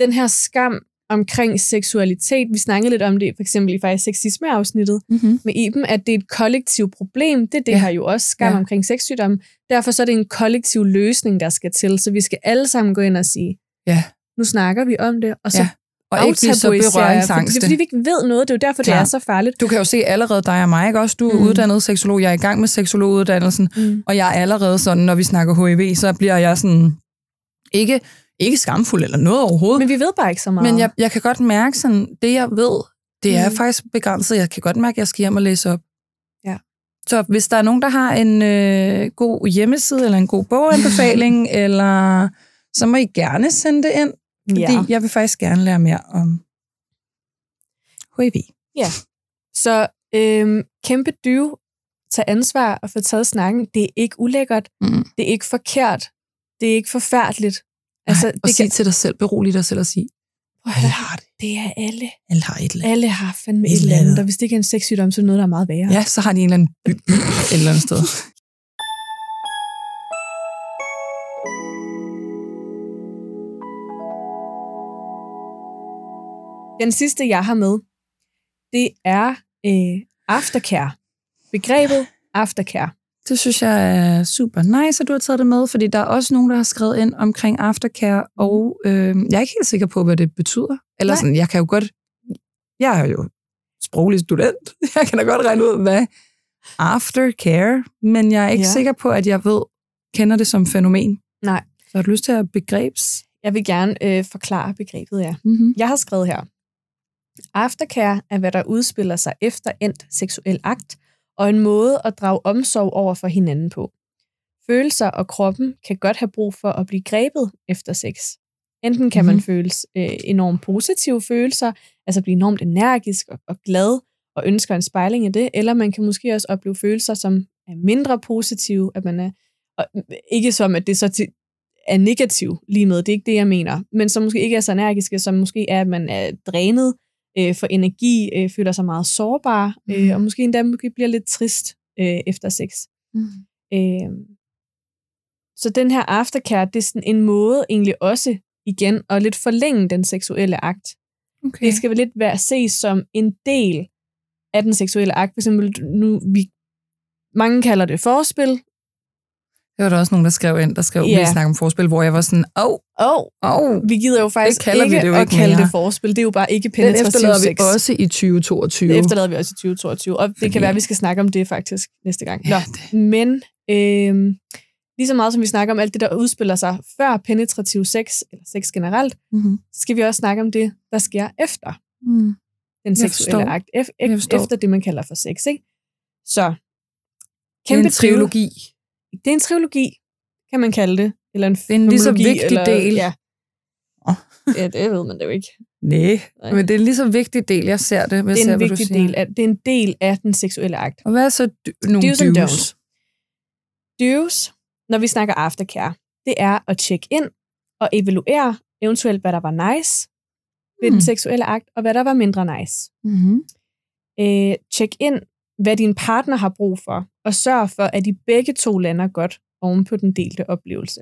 den her skam omkring seksualitet, vi snakkede lidt om det, for eksempel i faktisk sexisme-afsnittet Mm-hmm. med Iben, at det er et kollektivt problem. Det er det Ja. her jo også, skam Ja. omkring sexsygdom. Derfor så er det en kollektiv løsning, der skal til, så vi skal alle sammen gå ind og sige, Ja. nu snakker vi om det, og så Ja. Og ikke blive så for Det berøringsangste. er fordi, vi ikke ved noget, det er jo derfor, det Klar. er så farligt. Du kan jo se allerede dig og mig, ikke også? Du er mm. uddannet seksolog, jeg er i gang med seksologuddannelsen, Mm. og jeg er allerede sådan, når vi snakker HIV, så bliver jeg sådan, ikke, ikke skamfuld eller noget overhovedet, Men vi ved bare ikke så meget. men jeg, jeg kan godt mærke sådan, det jeg ved, det er Mm. faktisk begrænset. Jeg kan godt mærke, at jeg skal hjem og læse op. Ja. Så hvis der er nogen, der har en øh, god hjemmeside, eller en god boganbefaling, eller så må I gerne sende det ind, fordi ja. jeg vil faktisk gerne lære mere om HIV. Så øhm, kæmpe dyve, tag ansvar og få taget snakken. Det er ikke ulækkert. Mm. Det er ikke forkert. Det er ikke forfærdeligt. Altså, og det, sig kan, til dig selv, berolig dig selv og sige, alle har det. det er alle. Alle har et eller andet. Alle har fandme Et et eller andet. Og hvis det ikke er en sexsygdom, så er det noget, der er meget værre. Ja, så har de en eller anden by et eller andet sted. Den sidste, jeg har med, det er øh, aftercare. Begrebet aftercare. Det synes jeg er super nice, at du har taget det med, fordi der er også nogen, der har skrevet ind omkring aftercare, og øh, jeg er ikke helt sikker på, hvad det betyder. Eller Nej. sådan, jeg kan jo godt... Jeg er jo sproglig student. Jeg kan da godt regne ud, hvad aftercare, men jeg er ikke Ja. ja. sikker på, at jeg ved, kender det som fænomen. Nej. Så har du lyst til at begrebs? Jeg vil gerne øh, forklare begrebet, ja. Mm-hmm. Jeg har skrevet her. Aftercare er, hvad der udspiller sig efter endt seksuel akt, og en måde at drage omsorg over for hinanden på. Følelser og kroppen kan godt have brug for at blive grebet efter sex. Enten kan man Mhm. føle øh, enormt positive følelser, altså blive enormt energisk og, og glad, og ønsker en spejling af det, eller man kan måske også opleve følelser, som er mindre positive, at man er, og ikke som, at det så til, er negativ lige med, det er ikke det, jeg mener, men som måske ikke er så energiske, som måske er, at man er drænet øh, for energi, øh, føler sig meget sårbar, øh, Mhm. og måske endda måske bliver lidt trist øh, efter sex. Mm. Øh, så den her aftercare, det er sådan en måde egentlig også igen at lidt forlænge den seksuelle akt. Okay. Det skal vel lidt være ses som en del af den seksuelle akt. For eksempel, nu, vi, mange kalder det forspil. Det var der også nogen, der skrev ind, der skrev, Ja. vi snakker om forspil, hvor jeg var sådan, åh, oh, Og åh, oh, vi gider jo faktisk kalder vi ikke det jo at ikke kalde mere. det forspil. Det er jo bare ikke den penetrativ efterlader vi sex. også i 2022. Det efterlader vi også i 2022. Og det Fordi- kan være, at vi skal snakke om det faktisk næste gang. Ja, Nå, men øh, lige så meget som vi snakker om alt det, der udspiller sig før penetrativ sex, eller sex generelt, Mm-hmm. så skal vi også snakke om det, der sker efter. Mm. den seksuelle akt, forstår. efter det, man kalder for sex. Ikke? Så Det er kæmpe en trilogi. Det er en trilogi, kan man kalde det. Eller en Det er en lige så vigtig eller, del. Ja. Åh. ja, det ved man da jo ikke. Nej, Nej. men det er en lige så vigtig del. Jeg ser det. Jeg Det ser, er en du vigtig del af, det er en del af den seksuelle akt. Og hvad er så dy- nogle Do's and don'ts. Do's, når vi snakker aftercare, det er at tjekke ind og evaluere eventuelt, hvad der var nice ved Hmm. den seksuelle akt, og hvad der var mindre nice. Mm-hmm. Øh, tjek ind, hvad din partner har brug for, og sørg for, at de begge to lander godt oven på den delte oplevelse.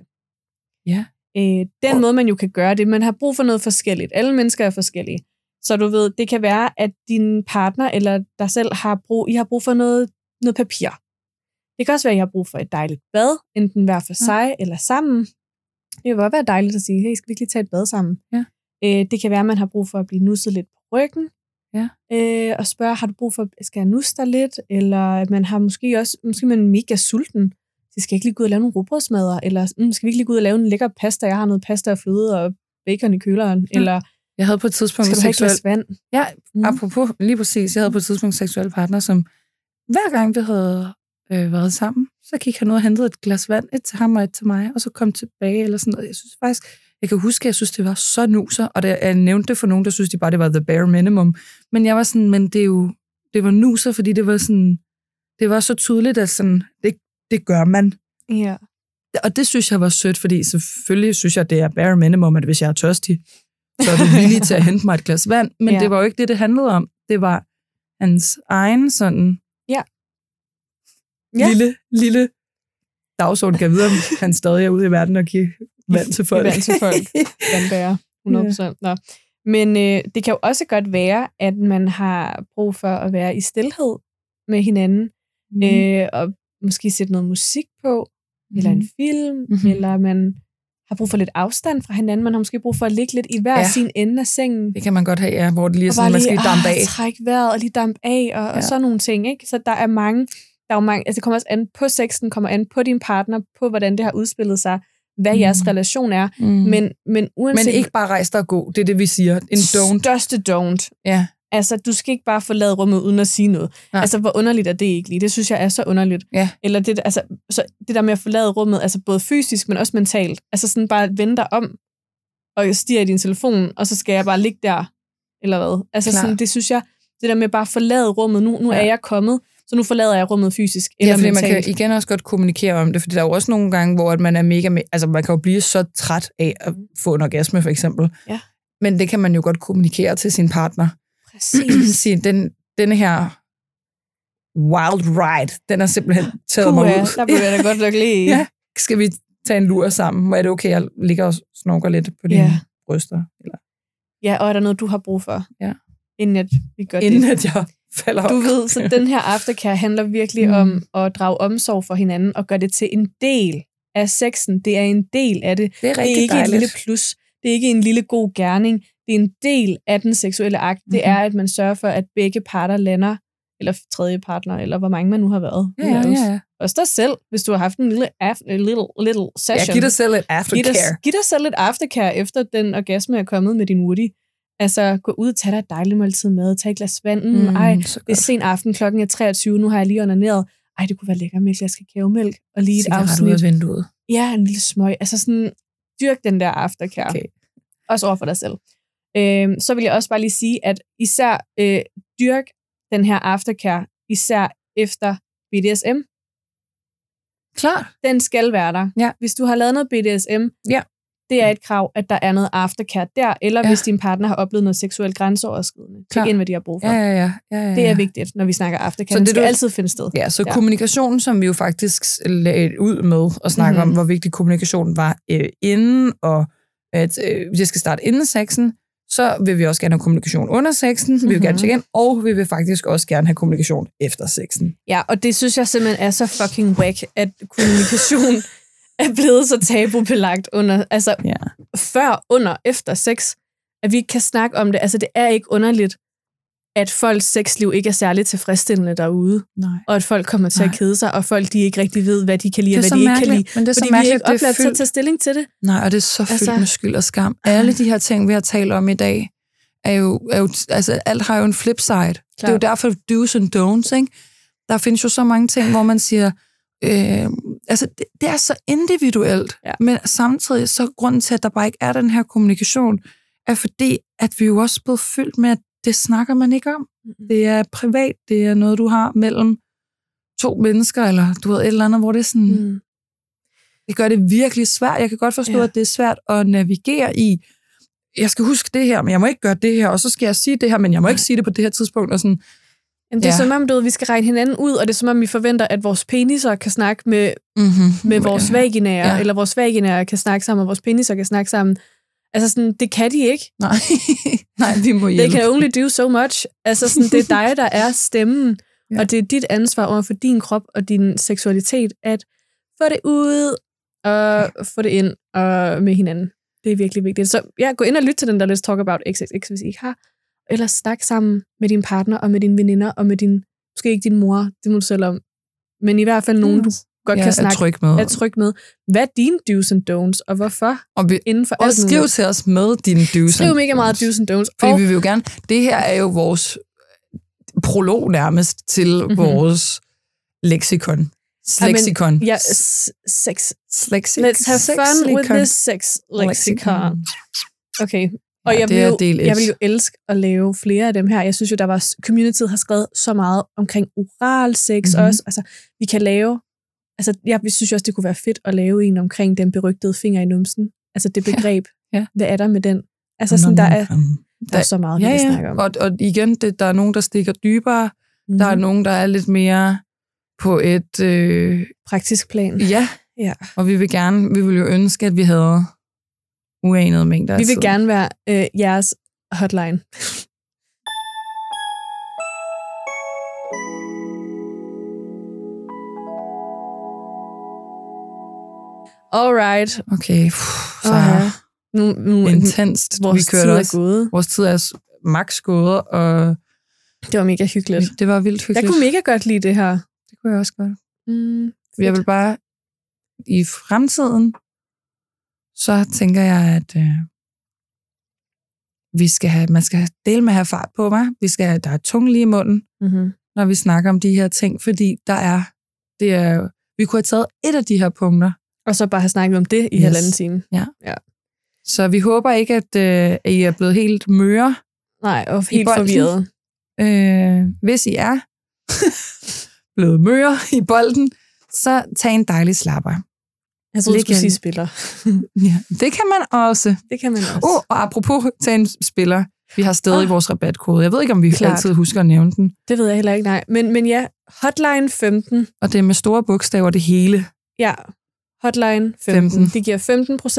Ja. Øh, den måde, man jo kan gøre det, man har brug for noget forskelligt. Alle mennesker er forskellige. Så du ved, det kan være, at din partner eller dig selv har brug, I har brug for noget, noget papir. Det kan også være, at I har brug for et dejligt bad, enten hver for sig eller sammen. Det kan godt være dejligt at sige, hey, skal vi ikke lige tage et bad sammen? Ja. Øh, det kan være, at man har brug for at blive nusset lidt på ryggen. Ja. Øh, og spørge, har du brug for, skal jeg nusse dig lidt? Eller man har måske også, måske man er mega sulten. Så skal jeg ikke lige gå ud og lave nogle rugbrødsmadder? Eller mm, skal vi ikke lige gå ud og lave en lækker pasta? Jeg har noget pasta og fløde og bacon i køleren. Ja. Eller Jeg havde på et tidspunkt skal du have seksuel... glas vand? Ja, Mm. apropos, lige præcis. Jeg havde på et tidspunkt en seksuel partner, som hver gang vi havde øh, været sammen, så gik han ud og hentede et glas vand, et til ham og et til mig, og så kom tilbage eller sådan noget. Jeg synes faktisk, jeg kan huske, at jeg synes, det var så nuser, og det, jeg nævnte det for nogen, der synes, de bare, det var the bare minimum. Men jeg var sådan, men det er jo, det var nuser, fordi det var sådan, det var så tydeligt, at sådan, det, det gør man. Ja. Og det synes jeg var sødt, fordi selvfølgelig synes jeg, det er bare minimum, at hvis jeg er tørstig, så er du villig til at hente mig et glas vand. Men Ja. det var jo ikke det, det handlede om. Det var hans egen sådan Ja. ja. lille, lille dagsorden, kan jeg vide, om han stadig er ude i verden og giver vand til folk. Vand til folk. vandbærer. 100%. Nå. Men øh, det kan jo også godt være, at man har brug for at være i stillhed med hinanden, mm. øh, og måske sætte noget musik på, eller en film, Mhm. mm-hmm. eller man har brug for lidt afstand fra hinanden. Man har måske brug for at ligge lidt i hver ja. Ja. sin ende af sengen. Det kan man godt have, ja, hvor det lige er sådan, man skal lige dampe af. trække vejret og lige dampe af, og, ja. og Ja. sådan nogle ting. Ikke? Så der er mange, der er jo mange, altså det kommer også an på sexen, kommer an på din partner, på hvordan det har udspillet sig, hvad mm. Jeres relation er. Mm. Men, men uanset Men ikke bare rejse dig og gå. Det er det, vi siger. En don't. største don't. Ja. Altså, du skal ikke bare forlade rummet uden at sige noget. Nej. Altså, hvor underligt er det ikke lige? Det synes jeg er så underligt. Ja. Eller det, altså, så det der med at forlade rummet, altså både fysisk, men også mentalt. Altså sådan bare vende dig om, og stige i din telefon, og så skal jeg bare ligge der, eller hvad? Altså Klar. sådan, det synes jeg, det der med bare at forlade rummet, nu, nu Ja. er jeg kommet, så nu forlader jeg rummet fysisk eller Ja, fordi man mentalt. kan igen også godt kommunikere om det, fordi der er jo også nogle gange, hvor at man er mega... Me- altså, man kan jo blive så træt af at få en orgasme, for eksempel. Ja. Men det kan man jo godt kommunikere til sin partner. Præcis. Sige, den, denne her wild ride, den er simpelthen taget mig Puha, ud. der blev jeg da godt nok lige... Ja. Skal vi tage en lur sammen? Hvor er det okay, jeg ligger og snorker lidt på dine Ja. bryster? Eller, ja, og er der noget, du har brug for? Ja. Inden at vi gør det. inden at jeg falder Du ved, så den her aftercare handler virkelig Mm. om at drage omsorg for hinanden og gøre det til en del af sexen. Det er en del af det. Det er Det er ikke dejligt. et lille plus. Det er ikke en lille god gerning. Det er en del af den seksuelle akt. Det Mhm. er, at man sørger for, at begge parter lander, eller tredje partner, eller hvor mange man nu har været. Ja, ja, ja. Også dig selv, hvis du har haft en lille, af- little, little Ja, session. giv dig selv et Giv dig, aftercare. giv dig selv lidt aftercare, efter den orgasme er kommet med din Woody. Altså, gå ud og tage dig et dejligt måltid mad, tag et glas vand. Mm, mm, ej, det er sen aften, klokken er 23, nu har jeg lige onaneret. Ej, det kunne være lækkert med et glas kakaomælk, og lige et Cigaret ud af afsnit. vinduet. Ja, en lille smøg. Altså sådan, dyrk den der aftercare. Okay. Også over for dig selv. Øhm, så vil jeg også bare lige sige, at især øh, dyrk den her aftercare, især efter BDSM. Klart. Den skal være der. Ja. Hvis du har lavet noget BDSM, Ja. Det er et krav, at der er noget aftercare der, eller Ja. ja. hvis din partner har oplevet noget seksuelt grænseoverskridende. Klar. Tjek ind, hvad de har brug for. Ja, ja, ja. ja, ja, Det er ja. vigtigt, når vi snakker aftercare. Så det, det skal du- altid finde sted. Ja, så Ja. ja. kommunikationen, som vi jo faktisk lagde ud med at snakke mm-hmm. Mhm. om, hvor vigtig kommunikation var øh, inden, og at øh, jeg skal starte inden sexen, så vil vi også gerne have kommunikation under sexen, vi vil gerne Mhm. tjekke ind, og vi vil faktisk også gerne have kommunikation efter sexen. Ja, og det synes jeg simpelthen er så fucking whack, at kommunikation er blevet så tabubelagt under, altså Ja. før, under, efter sex, at vi ikke kan snakke om det. Altså det er ikke underligt, at folks sexliv ikke er særligt tilfredsstillende derude, Nej. og at folk kommer til Nej. at kede sig, og folk de ikke rigtig ved, hvad de kan lide, og hvad så de ikke kan lide. men det er så Fordi vi er mærkeligt, ikke er opladt til at tage stilling til det. Nej, og det er så fyldt Altså- med skyld og skam. Alle de her ting, vi har talt om i dag, er jo, er jo, altså alt har jo en flip side. Klar. Det er jo derfor do's and don'ts, ikke? Der findes jo så mange ting, hvor man siger, øh, altså det, det er så individuelt, Ja. men samtidig så grunden til, at der bare ikke er den her kommunikation, er fordi, at vi jo også er blevet fyldt med, at det snakker man ikke om. Det er privat, det er noget, du har mellem to mennesker, eller du ved, et eller andet, hvor det er sådan, mm. Det gør det virkelig svært. Jeg kan godt forstå, ja. at det er svært at navigere i, jeg skal huske det her, men jeg må ikke gøre det her, og så skal jeg sige det her, men jeg må ikke sige det på det her tidspunkt, og sådan, Jamen, det er Ja. som om, du ved, vi skal regne hinanden ud, og det er som om, vi forventer, at vores peniser kan snakke med, mm-hmm. med vores Ja. ja. eller vores vaginære kan snakke sammen, og vores peniser kan snakke sammen. Altså sådan, det kan de ikke. Nej, nej, vi må They hjælpe. can only do so much. Altså sådan, det er dig, der er stemmen, Ja. ja. og det er dit ansvar over for din krop og din seksualitet, at få det ud, og få det ind og med hinanden. Det er virkelig vigtigt. Så ja, gå ind og lyt til den der Let's Talk About XXX, hvis I ikke har. Eller snak sammen med din partner og med dine veninder og med din, måske ikke din mor, det må du selv om, men i hvert fald nogen, du godt ja, kan er snakke tryg med. er tryg med. Hvad er dine do's and don'ts, og hvorfor Og, vi, inden for og skriv muligt? til os med dine do's Skriv and mega meget do's and don'ts. Fordi og, vi vil jo gerne, det her er jo vores prolog nærmest til Mhm. mm-hmm. vores leksikon. Lexikon. ja, s- sex. Lexik- Let's have fun with this sex lexicon. Okay. Og Ja, jeg, vil jo, del jeg vil jo elske at lave flere af dem her. Jeg synes jo, der var communityet har skrevet så meget omkring oral sex Mhm. mm-hmm. også. Altså, vi kan lave... Altså, jeg synes jo også, det kunne være fedt at lave en omkring den berygtede finger i numsen. Altså det begreb. Ja. Hvad er der med den? Altså sådan, der er, der er så meget, vi Ja, kan ja. snakke om. Og, og igen, det, der er nogen, der stikker dybere. Mm-hmm. Der er nogen, der er lidt mere på et... Øh, praktisk plan. ja. Ja. Og vi vil gerne, vi vil jo ønske, at vi havde uanede mængder Vi vil gerne være øh, jeres hotline. Alright. Okay, pff, så ja. Nu, nu intenst. vores vi kørte tid er også. gået. Vores tid er max gået, og Det var mega hyggeligt. det var vildt Jeg hyggeligt. kunne mega godt lide det her. Det kunne jeg også godt. Mm, Jeg vil bare, i fremtiden, så tænker jeg, at øh, vi skal have, man skal dele med at have fart på mig. Vi skal, der er tung lige i munden, mm-hmm. når vi snakker om de her ting, fordi der er, det er, vi kunne have taget et af de her punkter, Og så bare have snakket om det i Yes. halvanden time. så vi håber ikke, at, øh, I er blevet helt møre. Nej, og helt forvirret. Øh, hvis I er blevet møre i bolden, så tag en dejlig slapper. Jeg troede, du skulle sige spiller. Ja, det kan man også. Det kan man også. Oh, og apropos tage en spiller, vi har stadig Ah. vores rabatkode. Jeg ved ikke, om vi Klart. altid husker at nævne den. Det ved jeg heller ikke, nej. Men, men ja, hotline 15. Og det er med store bogstaver det hele. Ja, hotline 15. 15. 15. Det giver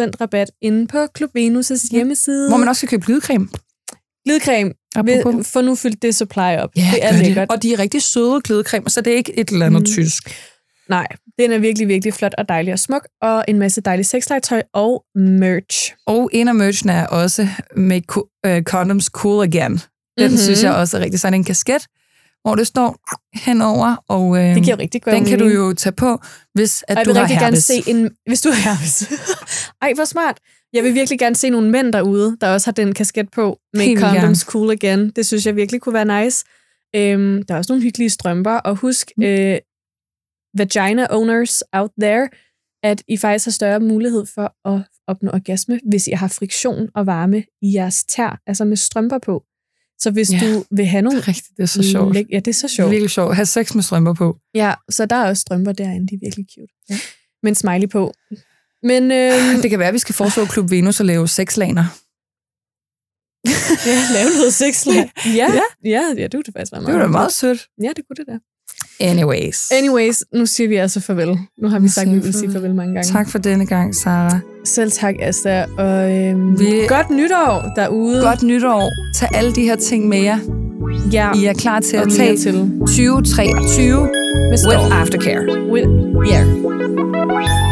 15% rabat inde på Klub Venus' hjemmeside. Hvor man også kan købe glidecreme. Glidecreme. Apropos. Vil, få nu fyldt det supply op. Ja, det er lækkert. Og de er rigtig søde glidecremer, så det er ikke et eller andet mm. tysk. Nej, den er virkelig, virkelig flot og dejlig og smuk. Og en masse dejligt sexlegetøj og merch. Og en af merchen er også Make uh, Condoms Cool Again. Den Mhm. mm-hmm. synes jeg også er rigtig sådan en kasket, hvor det står henover, og øh, Det giver rigtig godt den kan du mening. jo tage på, hvis at Og jeg du vil har rigtig gerne herpes. se en... Hvis du har herpes. Ej, hvor smart. Jeg vil virkelig gerne se nogle mænd derude, der også har den kasket på. Make Helt condoms gerne. cool again. Det synes jeg virkelig kunne være nice. Øhm, der er også nogle hyggelige strømper. Og husk, Mm. øh, vagina owners out there, at I faktisk har større mulighed for at opnå orgasme, hvis I har friktion og varme i jeres tær, altså med strømper på. Så hvis Ja. du vil have nogle... Rigtigt, det er så sjovt. læk- Ja, det er så Det er sjovt. virkelig sjovt. Ha' sex med strømper på. Ja, så der er også strømper derinde, de er virkelig cute. Ja. Med en smiley på. Men øh, Det kan være, at vi skal foreslå Klub Venus at lave sexlaner. ja, lave noget sexlag. Ja, Ja. ja, ja, det kunne det faktisk være Det meget. var da meget sødt. Ja, det kunne det da. Anyways. Anyways, nu siger vi altså farvel. Nu har vi Nu sagt, at vi vi vil sige farvel. mange gange. Tak for denne gang, Sara. Selv tak, Asta. Og øhm, Vi- godt nytår derude. Godt nytår. Tag alle de her ting med jer. Ja, I er klar til at tage til. 2023 Med with aftercare. With, yeah.